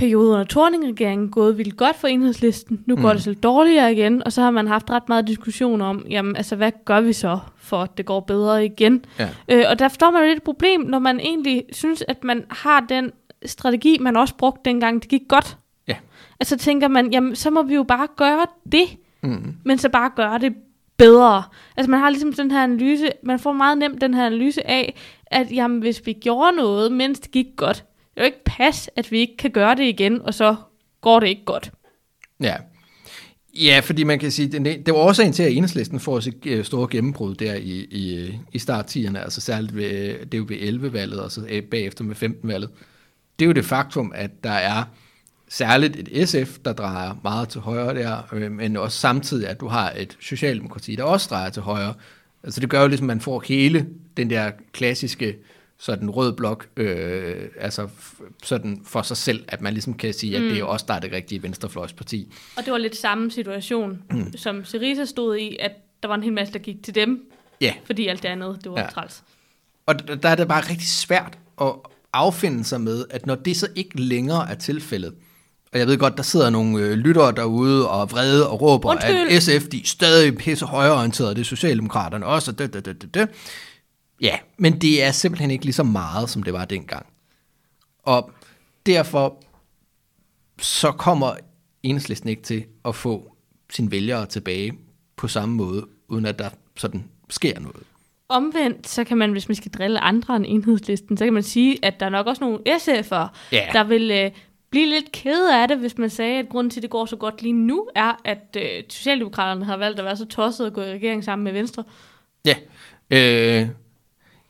periode under Torning-regeringen gået vildt godt for enhedslisten. Nu går mm. det så dårligere igen, og så har man haft ret meget diskussion om, jamen altså, hvad gør vi så, for at det går bedre igen? Ja. Øh, og der står man jo lidt et problem, når man egentlig synes, at man har den strategi, man også brugte dengang, det gik godt. Ja. Altså tænker man, jamen så må vi jo bare gøre det, mm. men så bare gøre det bedre. Altså man har ligesom den her analyse, man får meget nemt den her analyse af, at jamen, hvis vi gjorde noget, mens det gik godt, det er jo ikke pas, at vi ikke kan gøre det igen, og så går det ikke godt. Ja. Ja, fordi man kan sige, det, det var årsagen til, at enhedslisten får sit øh, store gennembrud der i, i, i starttierne, altså særligt ved, det er jo ved 11-valget, og så øh, bagefter med 15-valget. Det er jo det faktum, at der er særligt et SF, der drejer meget til højre der, øh, men også samtidig, at du har et Socialdemokrati, der også drejer til højre. Altså det gør jo ligesom, at man får hele den der klassiske sådan rød blok, øh, altså sådan for sig selv, at man ligesom kan sige, at mm. det er også der er det rigtige venstrefløjsparti. Og det var lidt samme situation, mm. som Syriza stod i, at der var en hel masse, der gik til dem, ja. fordi alt det andet, det var ja. træls. Og der er det bare rigtig svært at affinde sig med, at når det så ikke længere er tilfældet, og jeg ved godt, der sidder nogle øh, lyttere derude og vrede og råber, Undskyld. at SF de er stadig pisse højreorienterede, det er Socialdemokraterne også, og det, det, det, det, det. Ja, men det er simpelthen ikke lige så meget, som det var dengang. Og derfor så kommer enhedslisten ikke til at få sine vælgere tilbage på samme måde, uden at der sådan sker noget. Omvendt, så kan man, hvis man skal drille andre end enhedslisten, så kan man sige, at der er nok også nogle SF'ere, yeah. der vil øh, blive lidt kede af det, hvis man sagde, at grunden til, at det går så godt lige nu, er, at øh, Socialdemokraterne har valgt at være så tosset at gå i regering sammen med Venstre. Ja, Øh,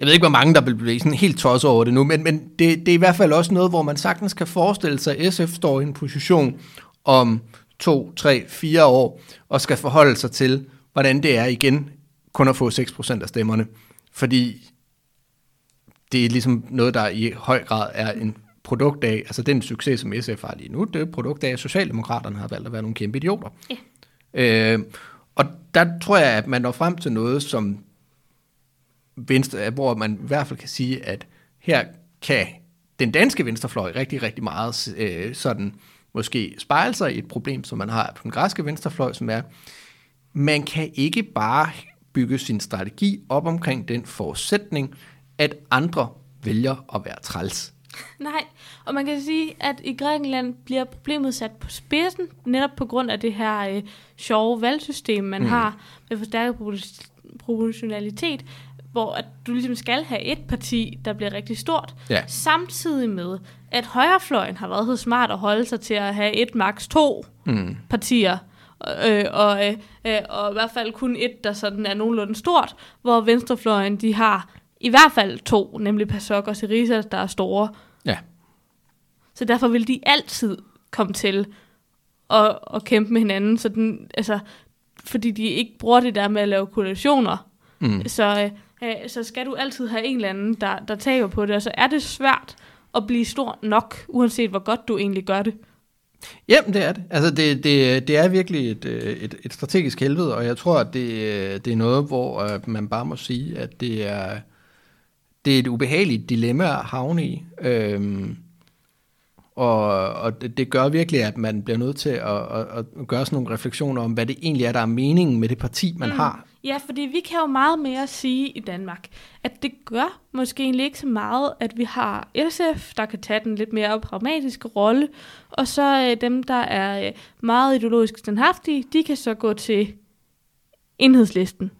jeg ved ikke, hvor mange, der vil blive sådan helt tosset over det nu, men, men det, det er i hvert fald også noget, hvor man sagtens kan forestille sig, at SF står i en position om to, tre, fire år, og skal forholde sig til, hvordan det er igen kun at få 6% af stemmerne. Fordi det er ligesom noget, der i høj grad er en produkt af, altså den succes, som SF har lige nu, det er et produkt af, at Socialdemokraterne har valgt at være nogle kæmpe idioter. Ja. Øh, og der tror jeg, at man når frem til noget, som venstre, hvor man i hvert fald kan sige, at her kan den danske venstrefløj rigtig, rigtig meget øh, sådan måske spejle sig i et problem, som man har på den græske venstrefløj, som er, man kan ikke bare bygge sin strategi op omkring den forudsætning, at andre vælger at være træls. Nej, og man kan sige, at i Grækenland bliver problemet sat på spidsen, netop på grund af det her øh, sjove valgsystem, man mm. har med forstærket proportionalitet, hvor at du ligesom skal have et parti, der bliver rigtig stort, Ja. samtidig med, at højrefløjen har været så smart at holde sig til at have et maks to Mm. partier, øh, og, øh, øh, og i hvert fald kun et, der sådan er nogenlunde stort, hvor venstrefløjen, de har i hvert fald to, nemlig PASOK og Syriza, der er store. Ja. Så derfor vil de altid komme til at, at kæmpe med hinanden, så den, altså, fordi de ikke bruger det der med at lave koalitioner. Mm. Så, øh, så skal du altid have en eller anden, der, der tager på det, og så er det svært at blive stor nok, uanset hvor godt du egentlig gør det. Jamen, det er det. Altså, det, det, det er virkelig et, øh, et, et strategisk helvede, og jeg tror, at det, øh, det er noget, hvor uh, man bare må sige, at det er, det er et ubehageligt dilemma at havne i. Øhm, og og det, det gør virkelig, at man bliver nødt til at, at, at gøre sådan nogle refleksioner om, hvad det egentlig er, der er meningen med det parti, man mm. har. Ja, fordi vi kan jo meget mere sige i Danmark, at det gør måske egentlig ikke så meget, at vi har SF, der kan tage den lidt mere pragmatiske rolle, og så øh, dem, der er øh, meget ideologisk standhaftige, de kan så gå til enhedslisten,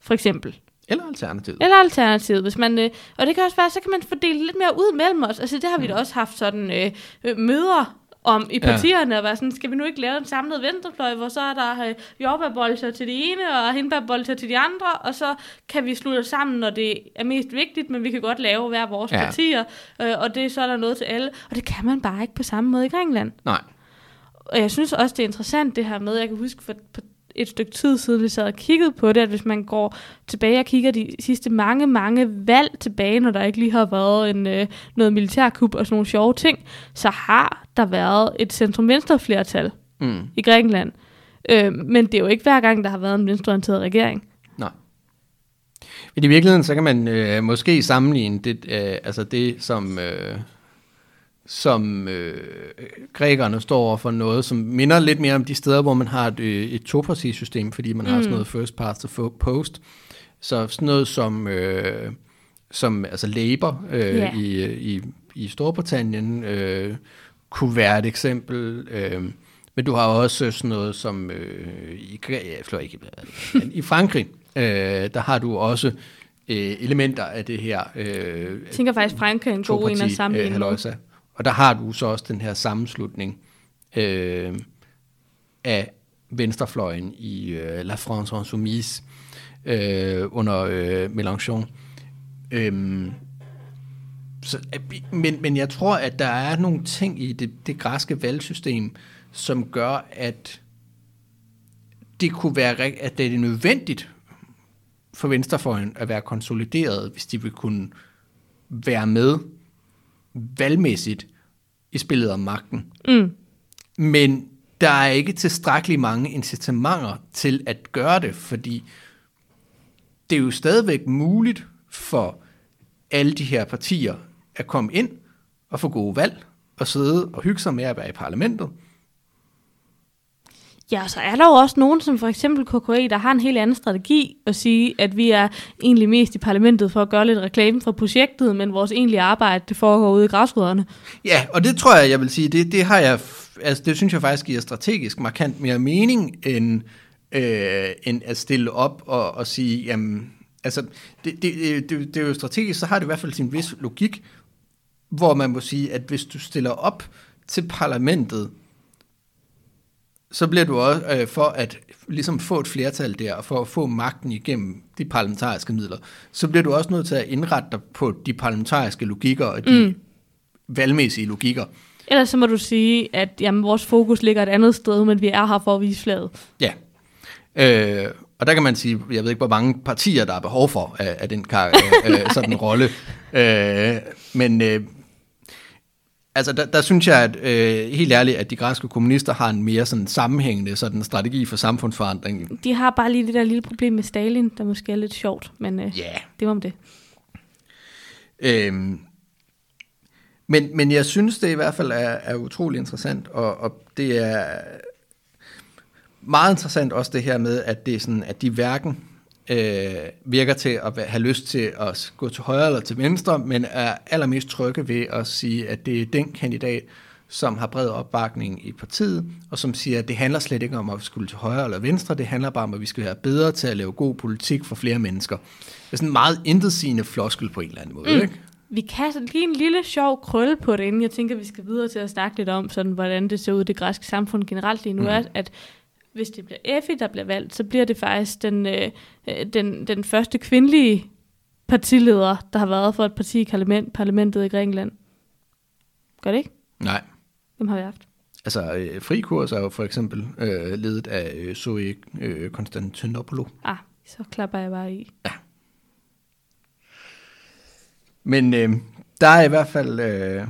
for eksempel. Eller alternativet. Eller alternativet, hvis man, øh, og det kan også være, så kan man fordele lidt mere ud mellem os. Altså det har vi da også haft sådan øh, øh, møder om i Ja. partierne, og være sådan, skal vi nu ikke lave en samlet venstrefløj, hvor så er der øh, jordbærbolser til de ene, og hindbærbolser til de andre, og så kan vi slutte sammen, når det er mest vigtigt, men vi kan godt lave hver vores Ja. ja. partier, øh, og det så er der noget til alle. Og det kan man bare ikke på samme måde i Grækenland. Nej. Og jeg synes også, det er interessant det her med, jeg kan huske for, for et stykke tid siden, vi sad og kiggede på det, at hvis man går tilbage og kigger de sidste mange, mange valg tilbage, når der ikke lige har været en, øh, noget militærkup og sådan nogle sjove ting, så har der været et centrum-venstre flertal Mm. i Grækenland. Øh, men det er jo ikke hver gang, der har været en venstreorienteret regering. Nej. Men i virkeligheden, så kan man øh, måske sammenligne det, øh, altså det som, øh, som øh, grækerne står over for noget, som minder lidt mere om de steder, hvor man har et, øh, et topartisystem, fordi man mm. har sådan noget first past fo- post. Så sådan noget som, øh, som altså Labour øh, Ja. i, i, i Storbritannien øh, kunne være et eksempel. Øh, men du har også sådan noget som øh, i, jeg ikke, i Frankrig, øh, der har du også øh, elementer af det her øh, Jeg tænker faktisk, Frankrig er en god en at sammenligne med. Og der har du så også den her sammenslutning øh, af venstrefløjen i øh, La France Insoumise øh, under øh, Mélenchon. Øh, så, men, men jeg tror, at der er nogle ting i det, det græske valgsystem, som gør, at det kunne være, at det er nødvendigt for venstrefløjen at være konsolideret, hvis de vil kunne være med valgmæssigt i spillet om magten. Mm. Men der er ikke tilstrækkeligt mange incitamenter til at gøre det, fordi det er jo stadigvæk muligt for alle de her partier at komme ind og få gode valg og sidde og hygge sig med at være i parlamentet. Ja, så er der jo også nogen, som for eksempel KKE, der har en helt anden strategi at sige, at vi er egentlig mest i parlamentet for at gøre lidt reklame for projektet, men vores egentlige arbejde, det foregår ude i græsrødderne. Ja, og det tror jeg, jeg vil sige, det, det har jeg, altså det synes jeg faktisk giver strategisk markant mere mening, end, øh, end at stille op og, og sige, jamen, altså, det, det, det, det er jo strategisk, så har det i hvert fald sin vis logik, hvor man må sige, at hvis du stiller op til parlamentet, så bliver du også, øh, for at ligesom få et flertal der, og for at få magten igennem de parlamentariske midler, så bliver du også nødt til at indrette dig på de parlamentariske logikker og de mm. valgmæssige logikker. Ellers så må du sige, at jamen, vores fokus ligger et andet sted, men vi er her for at vise flaget. Ja. Øh, og der kan man sige, jeg ved ikke, hvor mange partier, der er behov for af, af den kar, [laughs] øh, sådan en rolle. Øh, men øh, altså, der, der synes jeg, at øh, helt ærligt, at de græske kommunister har en mere sådan sammenhængende sådan strategi for samfundsforandring. De har bare lige det der lille problem med Stalin, der måske er lidt sjovt, men øh, Ja. det var om det. Øhm, men, men jeg synes, det i hvert fald er, er utrolig interessant, og, og det er meget interessant også det her med, at det er sådan, at de hverken øh, virker til at have lyst til at gå til højre eller til venstre, men er allermest trygge ved at sige, at det er den kandidat, som har bred opbakning i partiet, og som siger, at det handler slet ikke om at skulle til højre eller venstre, det handler bare om, at vi skal være bedre til at lave god politik for flere mennesker. Det er sådan en meget intetsigende floskel på en eller anden måde, mm. ikke? Vi kan så lige en lille sjov krølle på det, inden jeg tænker, vi skal videre til at snakke lidt om, sådan, hvordan det ser ud i det græske samfund generelt lige nu, mm. er, at hvis det bliver Effie, der bliver valgt, så bliver det faktisk den, øh, øh, den, den første kvindelige partileder, der har været for et parti i parlament, parlamentet i Grækenland. Gør det ikke? Nej. Hvem har vi haft? Altså, øh, frikurs er jo for eksempel øh, ledet af øh, Zoe øh, Konstantinopoulou. Ah, så klapper jeg bare i. Men øh, der er i hvert fald øh,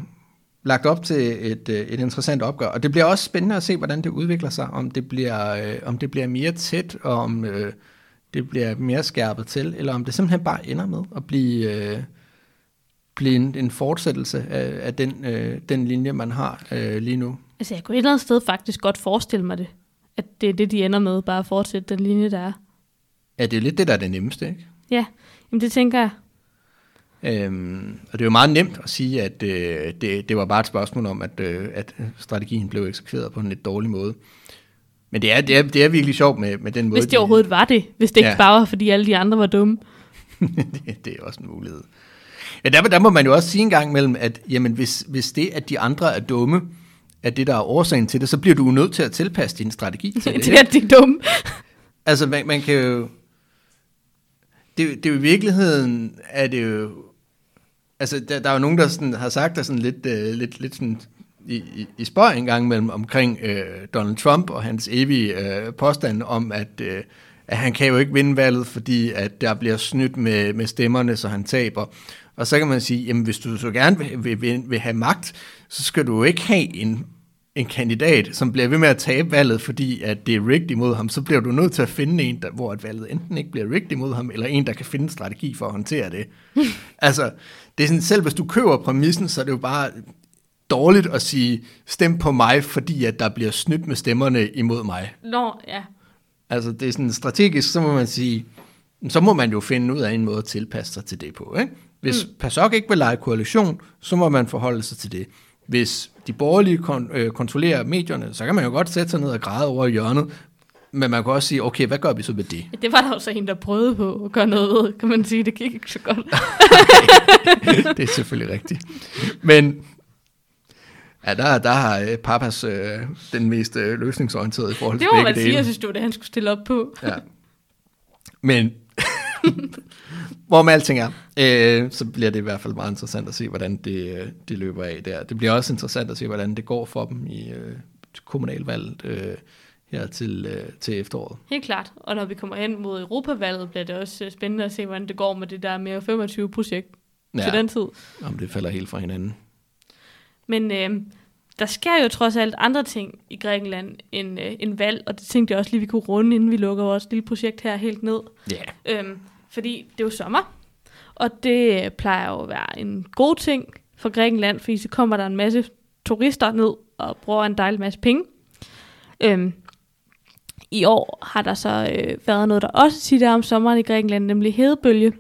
lagt op til et, øh, et interessant opgør, og det bliver også spændende at se, hvordan det udvikler sig, om det bliver, øh, om det bliver mere tæt, og om øh, det bliver mere skærpet til, eller om det simpelthen bare ender med at blive, øh, blive en, en fortsættelse af, af den, øh, den linje, man har øh, lige nu. Altså, jeg kunne et eller andet sted faktisk godt forestille mig det. At det er det, de ender med, bare at fortsætte den linje, der er. Ja, det er lidt det, der er det nemmeste, ikke? Ja, jamen det tænker jeg. Øhm, og det er jo meget nemt at sige, at øh, det, det var bare et spørgsmål om, at, øh, at strategien blev eksekveret på en lidt dårlig måde. Men det er, det er, det er virkelig sjovt med, med den måde. Hvis det overhovedet var det. Hvis det ikke Ja. bare var, fordi alle de andre var dumme. [laughs] det, det er også en mulighed. Ja, der, der må man jo også sige en gang imellem, at jamen, hvis, hvis det, at de andre er dumme, er det, der er årsagen til det, så bliver du nødt til at tilpasse din strategi til det. [laughs] det er de dumme. Altså, man, man kan jo... Det, det er jo i virkeligheden, er det jo... Altså, der, der er jo nogen, der sådan, har sagt der sådan lidt, øh, lidt, lidt sådan i, i, i spøj en gang mellem omkring øh, Donald Trump og hans evige øh, påstand om, at, øh, at han kan jo ikke vinde valget, fordi at der bliver snydt med, med stemmerne, så han taber. Og så kan man sige, jamen hvis du så gerne vil, vil, vil, vil have magt, så skal du jo ikke have en, en kandidat, som bliver ved med at tabe valget, fordi at det er rigtigt mod ham, så bliver du nødt til at finde en, der, hvor at valget enten ikke bliver rigtigt mod ham, eller en, der kan finde en strategi for at håndtere det. [laughs] altså, det er sådan, selv hvis du køber præmissen, så er det jo bare dårligt at sige, stem på mig, fordi at der bliver snydt med stemmerne imod mig. Nå, ja. Altså, det er sådan strategisk, så må man sige, så må man jo finde ud af en måde at tilpasse sig til det på. Ikke? Hvis mm. PASOK ikke vil lege koalition, så må man forholde sig til det. Hvis de borgerlige kon- øh, kontrollerer medierne, så kan man jo godt sætte sig ned og græde over hjørnet, men man kan også sige, okay, hvad gør vi så ved det? Det var der jo så en, der prøvede på at gøre noget ved, kan man sige. Det gik ikke så godt. [laughs] det er selvfølgelig rigtigt. Men ja, der, der har øh, Papas øh, den mest øh, løsningsorienterede i forhold til Det må man dele. sige, jeg synes, det var det, han skulle stille op på. Ja. Men [laughs] hvor med alting er, øh, så bliver det i hvert fald meget interessant at se, hvordan det, øh, det løber af der. Det bliver også interessant at se, hvordan det går for dem i øh, kommunalvalget øh, her til, øh, til efteråret. Helt klart. Og når vi kommer hen mod Europavalget, bliver det også øh, spændende at se, hvordan det går med det der mere 25-projekt ja. til den tid. om det falder helt fra hinanden. Men øh, der sker jo trods alt andre ting i Grækenland end, øh, end valg, og det tænkte jeg også lige, vi kunne runde, inden vi lukker vores lille projekt her helt ned. Ja. Øhm, fordi det er jo sommer, og det øh, plejer jo at være en god ting for Grækenland, fordi så kommer der en masse turister ned og bruger en dejlig masse penge. Øhm, I år har der så øh, været noget, der også siger om sommeren i Grækenland, nemlig hedebølge,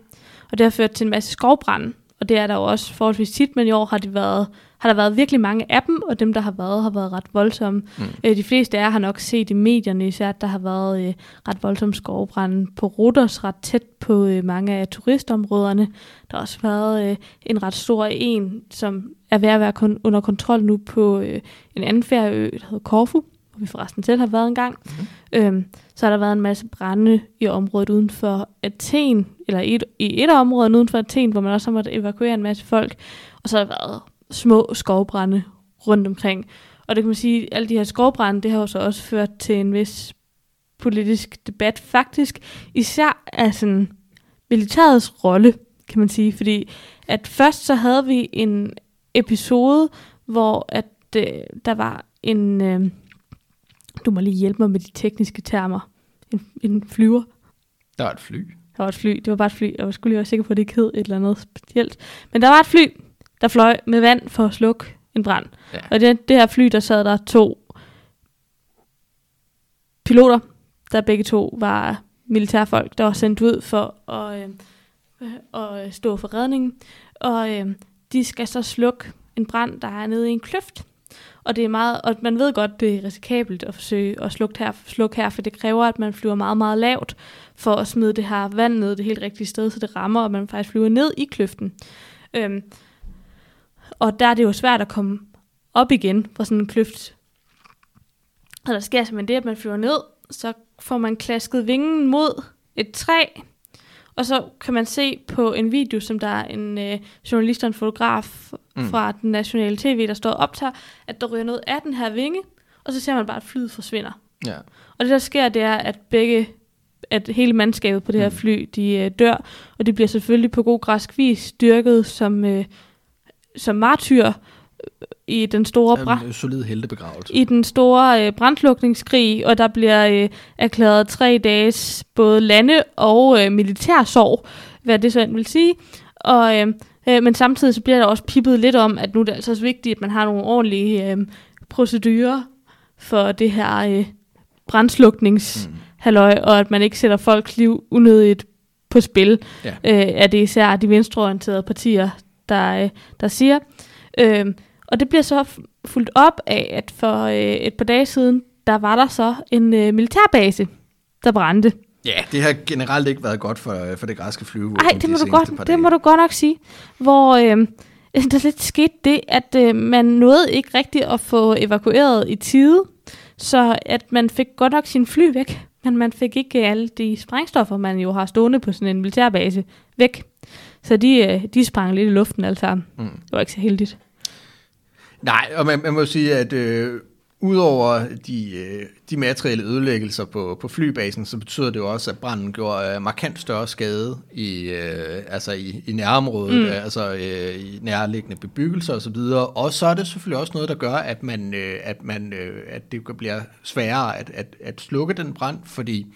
og det har ført til en masse skovbrænde, og det er der jo også forholdsvis tit, men i år har, de været, har der været virkelig mange af dem, og dem, der har været, har været ret voldsomme. Mm. Øh, de fleste af jer har nok set i medierne især, at der har været øh, ret voldsomme skovbrænde på Rodos, ret tæt på øh, mange af turistområderne. Der har også været øh, en ret stor en, som er ved at være kun under kontrol nu på øh, en anden færø, der hedder Korfu, hvor vi forresten selv har været en gang. Mm. Øhm, så har der været en masse brænde i området uden for Athen, eller et, i et af områderne uden for Athen, hvor man også har måttet evakuere en masse folk. Og så har der været små skovbrænde rundt omkring. Og det kan man sige, at alle de her skovbrænde, det har jo så også ført til en vis politisk debat, faktisk især af sådan militærets rolle, kan man sige, fordi at først så havde vi en episode, hvor at øh, der var en, øh, du må lige hjælpe mig med de tekniske termer, en, en flyver. Der var et fly. Der var et fly, det var bare et fly, jeg var skulle lige være sikker på, at det ikke hed et eller andet specielt. Men der var et fly, der fløj med vand for at slukke en brand. Ja. Og det, det her fly, der sad der to piloter, der begge to var militærfolk, der var sendt ud for at, øh, at stå for redningen. Og øh, de skal så slukke en brand, der er nede i en kløft. Og det er meget, og man ved godt, det er risikabelt at forsøge at slukke her, slukke her, for det kræver, at man flyver meget, meget lavt for at smide det her vand ned det helt rigtige sted, så det rammer, og man faktisk flyver ned i kløften. Øhm, og der er det jo svært at komme op igen fra sådan en kløft. Og der sker simpelthen det, at man flyver ned, så får man klasket vingen mod et træ, og så kan man se på en video, som der er en øh, journalist og en fotograf mm. fra den nationale tv, der står og optager, at der ryger noget af den her vinge, og så ser man bare, at flyet forsvinder. Ja. Og det der sker, det er, at begge at hele mandskabet på det her Mm. fly, de øh, dør, og de bliver selvfølgelig på god græsk vis dyrket som, øh, som martyr i den store brand En solid heltebegravelse. i den store øh, brandslukningskrig, og der bliver øh, erklæret tre dages både lande- og øh, militærsorg, hvad det så end vil sige. Og, øh, øh, men samtidig så bliver der også pippet lidt om, at nu er det altså også vigtigt, at man har nogle ordentlige øh, procedurer for det her øh, brandsluknings Mm. og at man ikke sætter folks liv unødigt på spil. Ja. Øh, er det især de venstreorienterede partier, der, øh, der siger. Øh, og det bliver så fuldt op af, at for øh, et par dage siden, der var der så en øh, militærbase, der brændte. Ja, det har generelt ikke været godt for, for det græske flyvevåben. Nej, det de må du seneste par godt, det må du godt nok sige. Hvor øh, [laughs] der lidt skete det, at øh, man nåede ikke rigtigt at få evakueret i tide, så at man fik godt nok sin fly væk, men man fik ikke øh, alle de sprængstoffer, man jo har stående på sådan en militærbase, væk. Så de, øh, de sprang lidt i luften alle sammen. Mm. Det var ikke så heldigt. Nej, og man, man må sige, at øh, udover de, øh, de materielle ødelæggelser på, på flybasen, så betyder det jo også, at branden gjorde øh, markant større skade i, øh, altså i, i nærområdet, Mm. altså øh, i nærliggende bebyggelser osv. Og så er det selvfølgelig også noget, der gør, at, man, øh, at, man, øh, at det bliver sværere at, at, at slukke den brand, fordi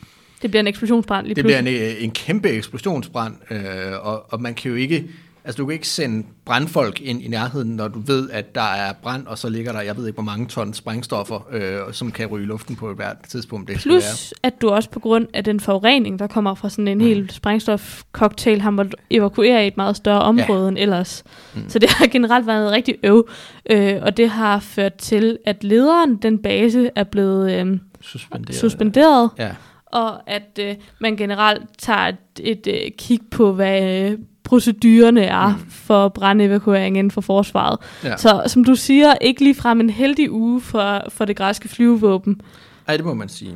Det bliver en eksplosionsbrand lige det bliver pludselig. en, øh, en kæmpe eksplosionsbrand, øh, og, og man kan jo ikke, altså du kan ikke sende brandfolk ind i nærheden, når du ved, at der er brand, og så ligger der, jeg ved ikke hvor mange ton sprængstoffer, øh, som kan ryge luften på hvert tidspunkt, det. Plus, at du også på grund af den forurening, der kommer fra sådan en mm. hel sprængstofcocktail, har måttet evakuere i et meget større område ja. end ellers. Mm. Så det har generelt været noget rigtig øv, øh, og det har ført til, at lederen, den base, er blevet øh, Suspenderet. suspenderet, Ja. og at øh, man generelt tager et, et øh, kig på, hvad øh, procedurerne er mm. for brandevakuering inden for forsvaret. Ja. Så som du siger, ikke ligefrem en heldig uge for, for det græske flyvevåben. Ej, det må man sige.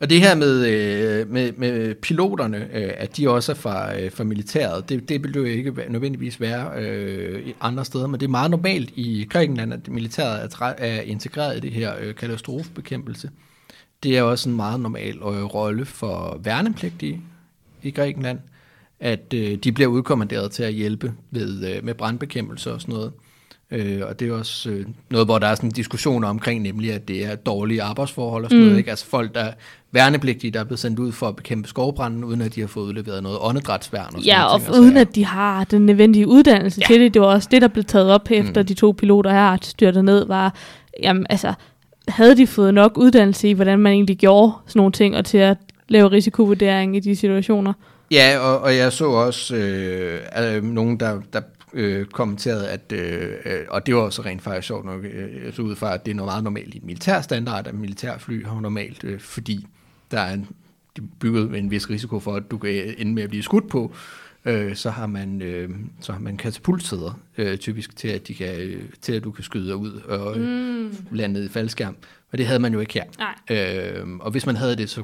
Og det her med, øh, med, med piloterne, øh, at de også er fra, øh, fra militæret, det, det vil jo ikke nødvendigvis være øh, andre steder, men det er meget normalt i Grækenland, at militæret er, er integreret i det her øh, katastrofebekæmpelse. Det er også en meget normal øh, rolle for værnepligtige i Grækenland, at øh, de bliver udkommanderet til at hjælpe ved, øh, med brandbekæmpelse og sådan noget. Øh, og det er også øh, noget, hvor der er sådan diskussioner omkring, nemlig at det er dårlige arbejdsforhold og sådan mm. noget. Ikke? Altså folk, der er værnepligtige, der er blevet sendt ud for at bekæmpe skovbranden, uden at de har fået udleveret noget åndedrætsværn. Og Ja, og ting, altså, uden at de har den nødvendige uddannelse Ja. til det. Det var også det, der blev taget op efter mm. de to piloter her styrtet ned, var, jamen altså, havde de fået nok uddannelse i, hvordan man egentlig gjorde sådan nogle ting, og til at lave risikovurdering i de situationer? Ja, og, og jeg så også øh, øh, nogen, der, der øh, kommenterede, at, øh, øh, og det var også rent faktisk sjovt nok, øh, jeg så ud fra, at det er noget meget normalt i en militær standard, at militærfly har normalt, øh, fordi der er en, de er bygget med en vis risiko for, at du kan ende med at blive skudt på, øh, så har man øh, så har man katapultsæder øh, typisk til at de kan øh, til at du kan skyde ud og mm. lande i faldskærm. Og det havde man jo ikke her. Nej. Øh, og hvis man havde det, så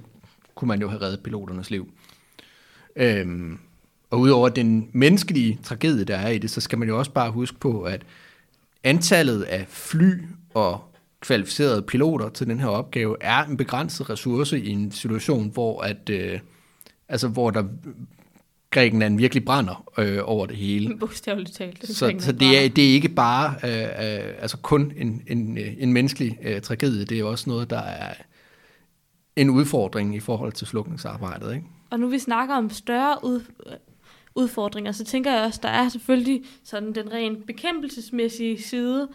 kunne man jo have reddet piloternes liv. Øh, og udover den menneskelige tragedie, der er i det, så skal man jo også bare huske på, at antallet af fly og kvalificerede piloter til den her opgave er en begrænset ressource i en situation, hvor at øh, altså hvor der Grækenland virkelig brænder øh, over det hele. Bogstaveligt talt. Så, så det, er, det er ikke bare øh, øh, altså kun en, en, øh, en menneskelig øh, tragedie, det er også noget, der er en udfordring i forhold til slukningsarbejdet. Ikke? Og nu vi snakker om større ud, udfordringer, så tænker jeg også, der er selvfølgelig sådan den rent bekæmpelsesmæssige side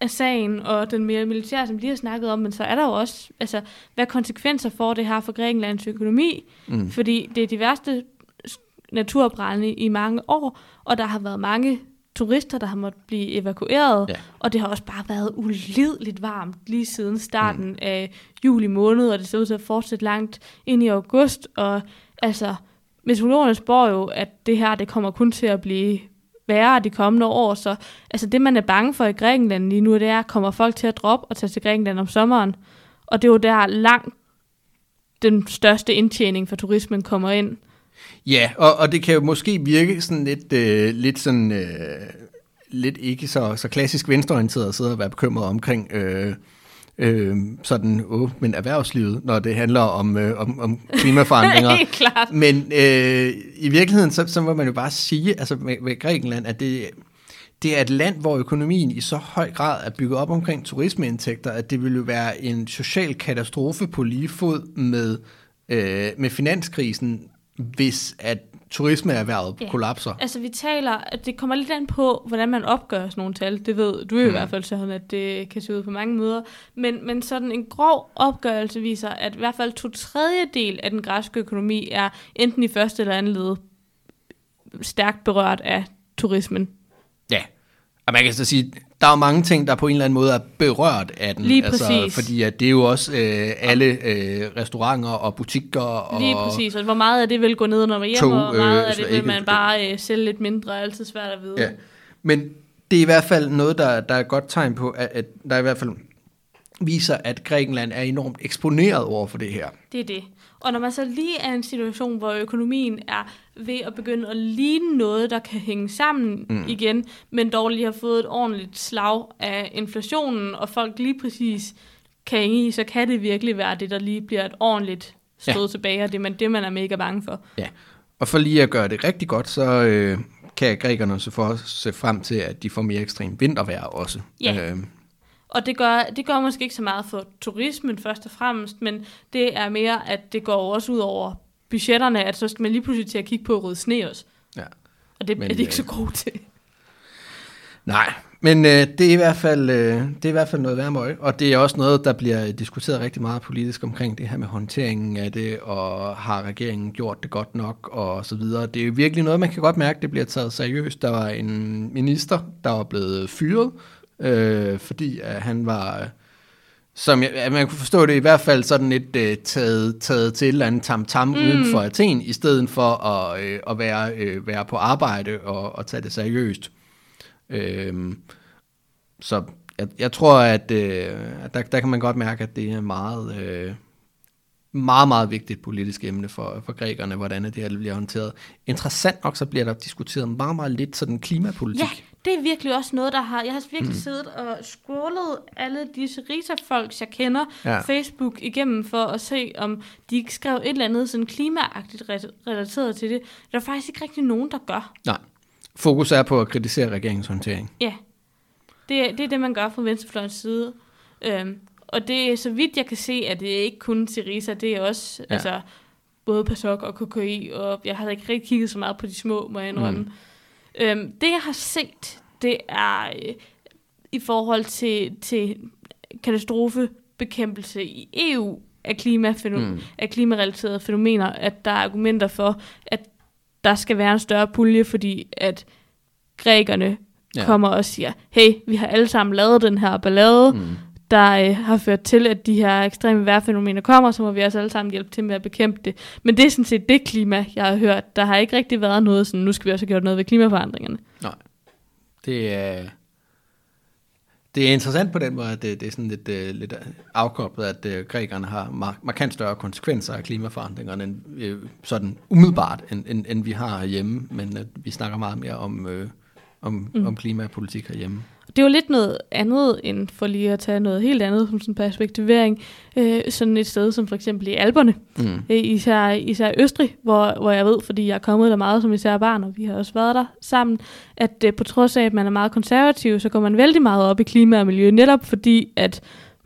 af sagen, og den mere militære, som de har snakket om, men så er der jo også, altså, hvad konsekvenser får det her for Grækenlands økonomi? Mm. Fordi det er de værste naturbrænde i mange år, og der har været mange turister, der har måttet blive evakueret, ja. og det har også bare været ulideligt varmt lige siden starten mm. af juli måned, og det ser ud til at fortsætte langt ind i august, og altså, meteorologerne spår jo, at det her, det kommer kun til at blive værre de kommende år, så altså det, man er bange for i Grækenland lige nu, det er, kommer folk til at droppe og tage til Grækenland om sommeren, og det er jo der langt den største indtjening for turismen kommer ind. Ja, og, og det kan jo måske virke sådan lidt, øh, lidt sådan, øh, lidt ikke så, så klassisk venstreorienteret at sidde og være bekymret omkring øh, øh, sådan, åh, men erhvervslivet, når det handler om, øh, om, om klimaforandringer. [laughs] Helt klart. Men øh, i virkeligheden, så, så må man jo bare sige, altså med, med Grækenland, at det, det er et land, hvor økonomien i så høj grad er bygget op omkring turismeindtægter, at det ville jo være en social katastrofe på lige fod med, øh, med finanskrisen, hvis at turismeerhvervet ja. kollapser. Altså vi taler, at det kommer lidt an på, hvordan man opgør sådan nogle tal. Det ved du mm. i hvert fald sådan, at det kan se ud på mange måder. Men, men sådan en grov opgørelse viser, at i hvert fald to tredjedel af den græske økonomi er enten i første eller andet led stærkt berørt af turismen. Ja, og man kan så sige, der er jo mange ting, der på en eller anden måde er berørt af den. Lige altså, præcis. Fordi at det er jo også øh, alle øh, restauranter og butikker. Og Lige præcis, og hvor meget af det vil gå ned, når man hjem, tog, og hvor meget af det vil man bare øh, sælge lidt mindre, er altid svært at vide. Ja. Men det er i hvert fald noget, der, der er godt tegn på, at, at der i hvert fald viser, at Grækenland er enormt eksponeret over for det her. Det er det. Og når man så lige er i en situation, hvor økonomien er ved at begynde at ligne noget, der kan hænge sammen mm. igen, men dog lige har fået et ordentligt slag af inflationen, og folk lige præcis kan hænge i, så kan det virkelig være det, der lige bliver et ordentligt stød ja. tilbage, og det man, det man er mega bange for. Ja, og for lige at gøre det rigtig godt, så øh, kan grækerne så for se frem til, at de får mere ekstrem vintervejr også. Ja. Øh, og det gør, det gør måske ikke så meget for turismen først og fremmest, men det er mere, at det går også ud over budgetterne, at så skal man lige pludselig til at kigge på rydde sne også. Ja. Og det men, er det ikke så god til. Nej, men øh, det, er i hvert fald, øh, det er i hvert fald noget værmøg, og det er også noget, der bliver diskuteret rigtig meget politisk omkring det her med håndteringen af det, og har regeringen gjort det godt nok, og så videre. Det er jo virkelig noget, man kan godt mærke, det bliver taget seriøst. Der var en minister, der var blevet fyret, øh, fordi at han var, som jeg, man kunne forstå det i hvert fald sådan lidt øh, taget, taget til et eller andet tam-tam mm. uden for Athen, i stedet for at, øh, at være, øh, være på arbejde og, og tage det seriøst. Øh, så jeg, jeg tror, at øh, der, der kan man godt mærke, at det er meget... Øh, meget, meget vigtigt politisk emne for, for grækerne, hvordan det her bliver håndteret. Interessant nok, så bliver der diskuteret meget, meget lidt sådan klimapolitik. Ja, det er virkelig også noget, der har... Jeg har virkelig mm. siddet og scrollet alle disse Rita-folks, jeg kender, ja. Facebook igennem, for at se, om de ikke skrev et eller andet sådan klimaagtigt relateret til det. Der er faktisk ikke rigtig nogen, der gør. Nej. Fokus er på at kritisere regeringens håndtering. Ja. Det, det er det, man gør fra venstrefløjens side. Øhm, og det er så vidt jeg kan se, at det er ikke kun Syriza, det er også ja. altså, både PASOK og KKI, og jeg har ikke rigtig kigget så meget på de små, må jeg indrømme. Mm. Øhm, det jeg har set, det er øh, i forhold til, til katastrofebekæmpelse i EU af, klimafænomen, mm. af klimarelaterede fænomener, at der er argumenter for, at der skal være en større pulje, fordi at grækerne ja. kommer og siger, hey, vi har alle sammen lavet den her ballade, mm der øh, har ført til, at de her ekstreme vejrfænomener kommer, så må vi også alle sammen hjælpe til med at bekæmpe det. Men det er sådan set det klima, jeg har hørt. Der har ikke rigtig været noget sådan, nu skal vi også have gjort noget ved klimaforandringerne. Nej. Det er, det er interessant på den måde, at det, det er sådan lidt, uh, lidt afkoblet, at uh, grækerne har mar- markant større konsekvenser af klimaforandringerne, end, uh, sådan umiddelbart, end, end, end vi har herhjemme, men at vi snakker meget mere om, uh, om, mm. om klimapolitik herhjemme. Det er jo lidt noget andet, end for lige at tage noget helt andet som sådan perspektivering. Øh, sådan et sted som for eksempel i Alberne, mm. øh, især, især Østrig, hvor, hvor jeg ved, fordi jeg er kommet der meget som især barn, og vi har også været der sammen, at øh, på trods af, at man er meget konservativ, så går man vældig meget op i klima og miljø, netop fordi, at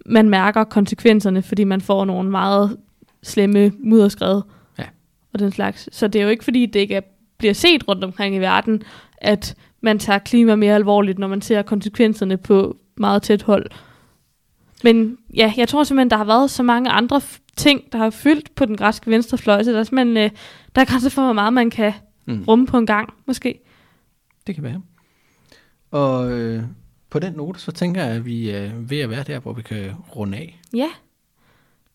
man mærker konsekvenserne, fordi man får nogle meget slemme mudderskred ja. og den slags. Så det er jo ikke fordi, det ikke er, bliver set rundt omkring i verden, at man tager klima mere alvorligt, når man ser konsekvenserne på meget tæt hold. Men ja, jeg tror simpelthen, der har været så mange andre ting, der har fyldt på den græske venstrefløj, så der er simpelthen, øh, der er grænser for, hvor meget man kan mm. rumme på en gang, måske. Det kan være. Og øh, på den note, så tænker jeg, at vi er ved at være der, hvor vi kan runde af. Ja,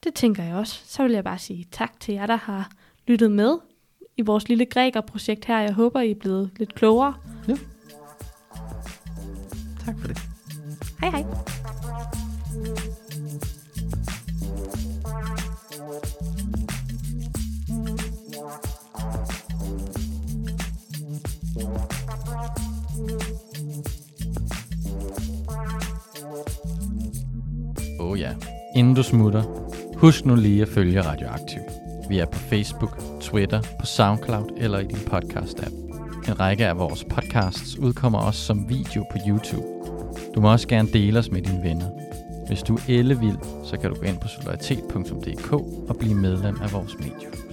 det tænker jeg også. Så vil jeg bare sige tak til jer, der har lyttet med i vores lille grækerprojekt her. Jeg håber, I er blevet lidt klogere. Ja. Tak for det. Hej hej. Oh ja. Inden du smutter, husk nu lige at følge Radioaktiv. Vi er på Facebook, Twitter, på SoundCloud eller i din podcast-app. En række af vores podcasts udkommer også som video på YouTube. Du må også gerne dele os med dine venner. Hvis du er ellevild, så kan du gå ind på solidaritet.dk og blive medlem af vores medie.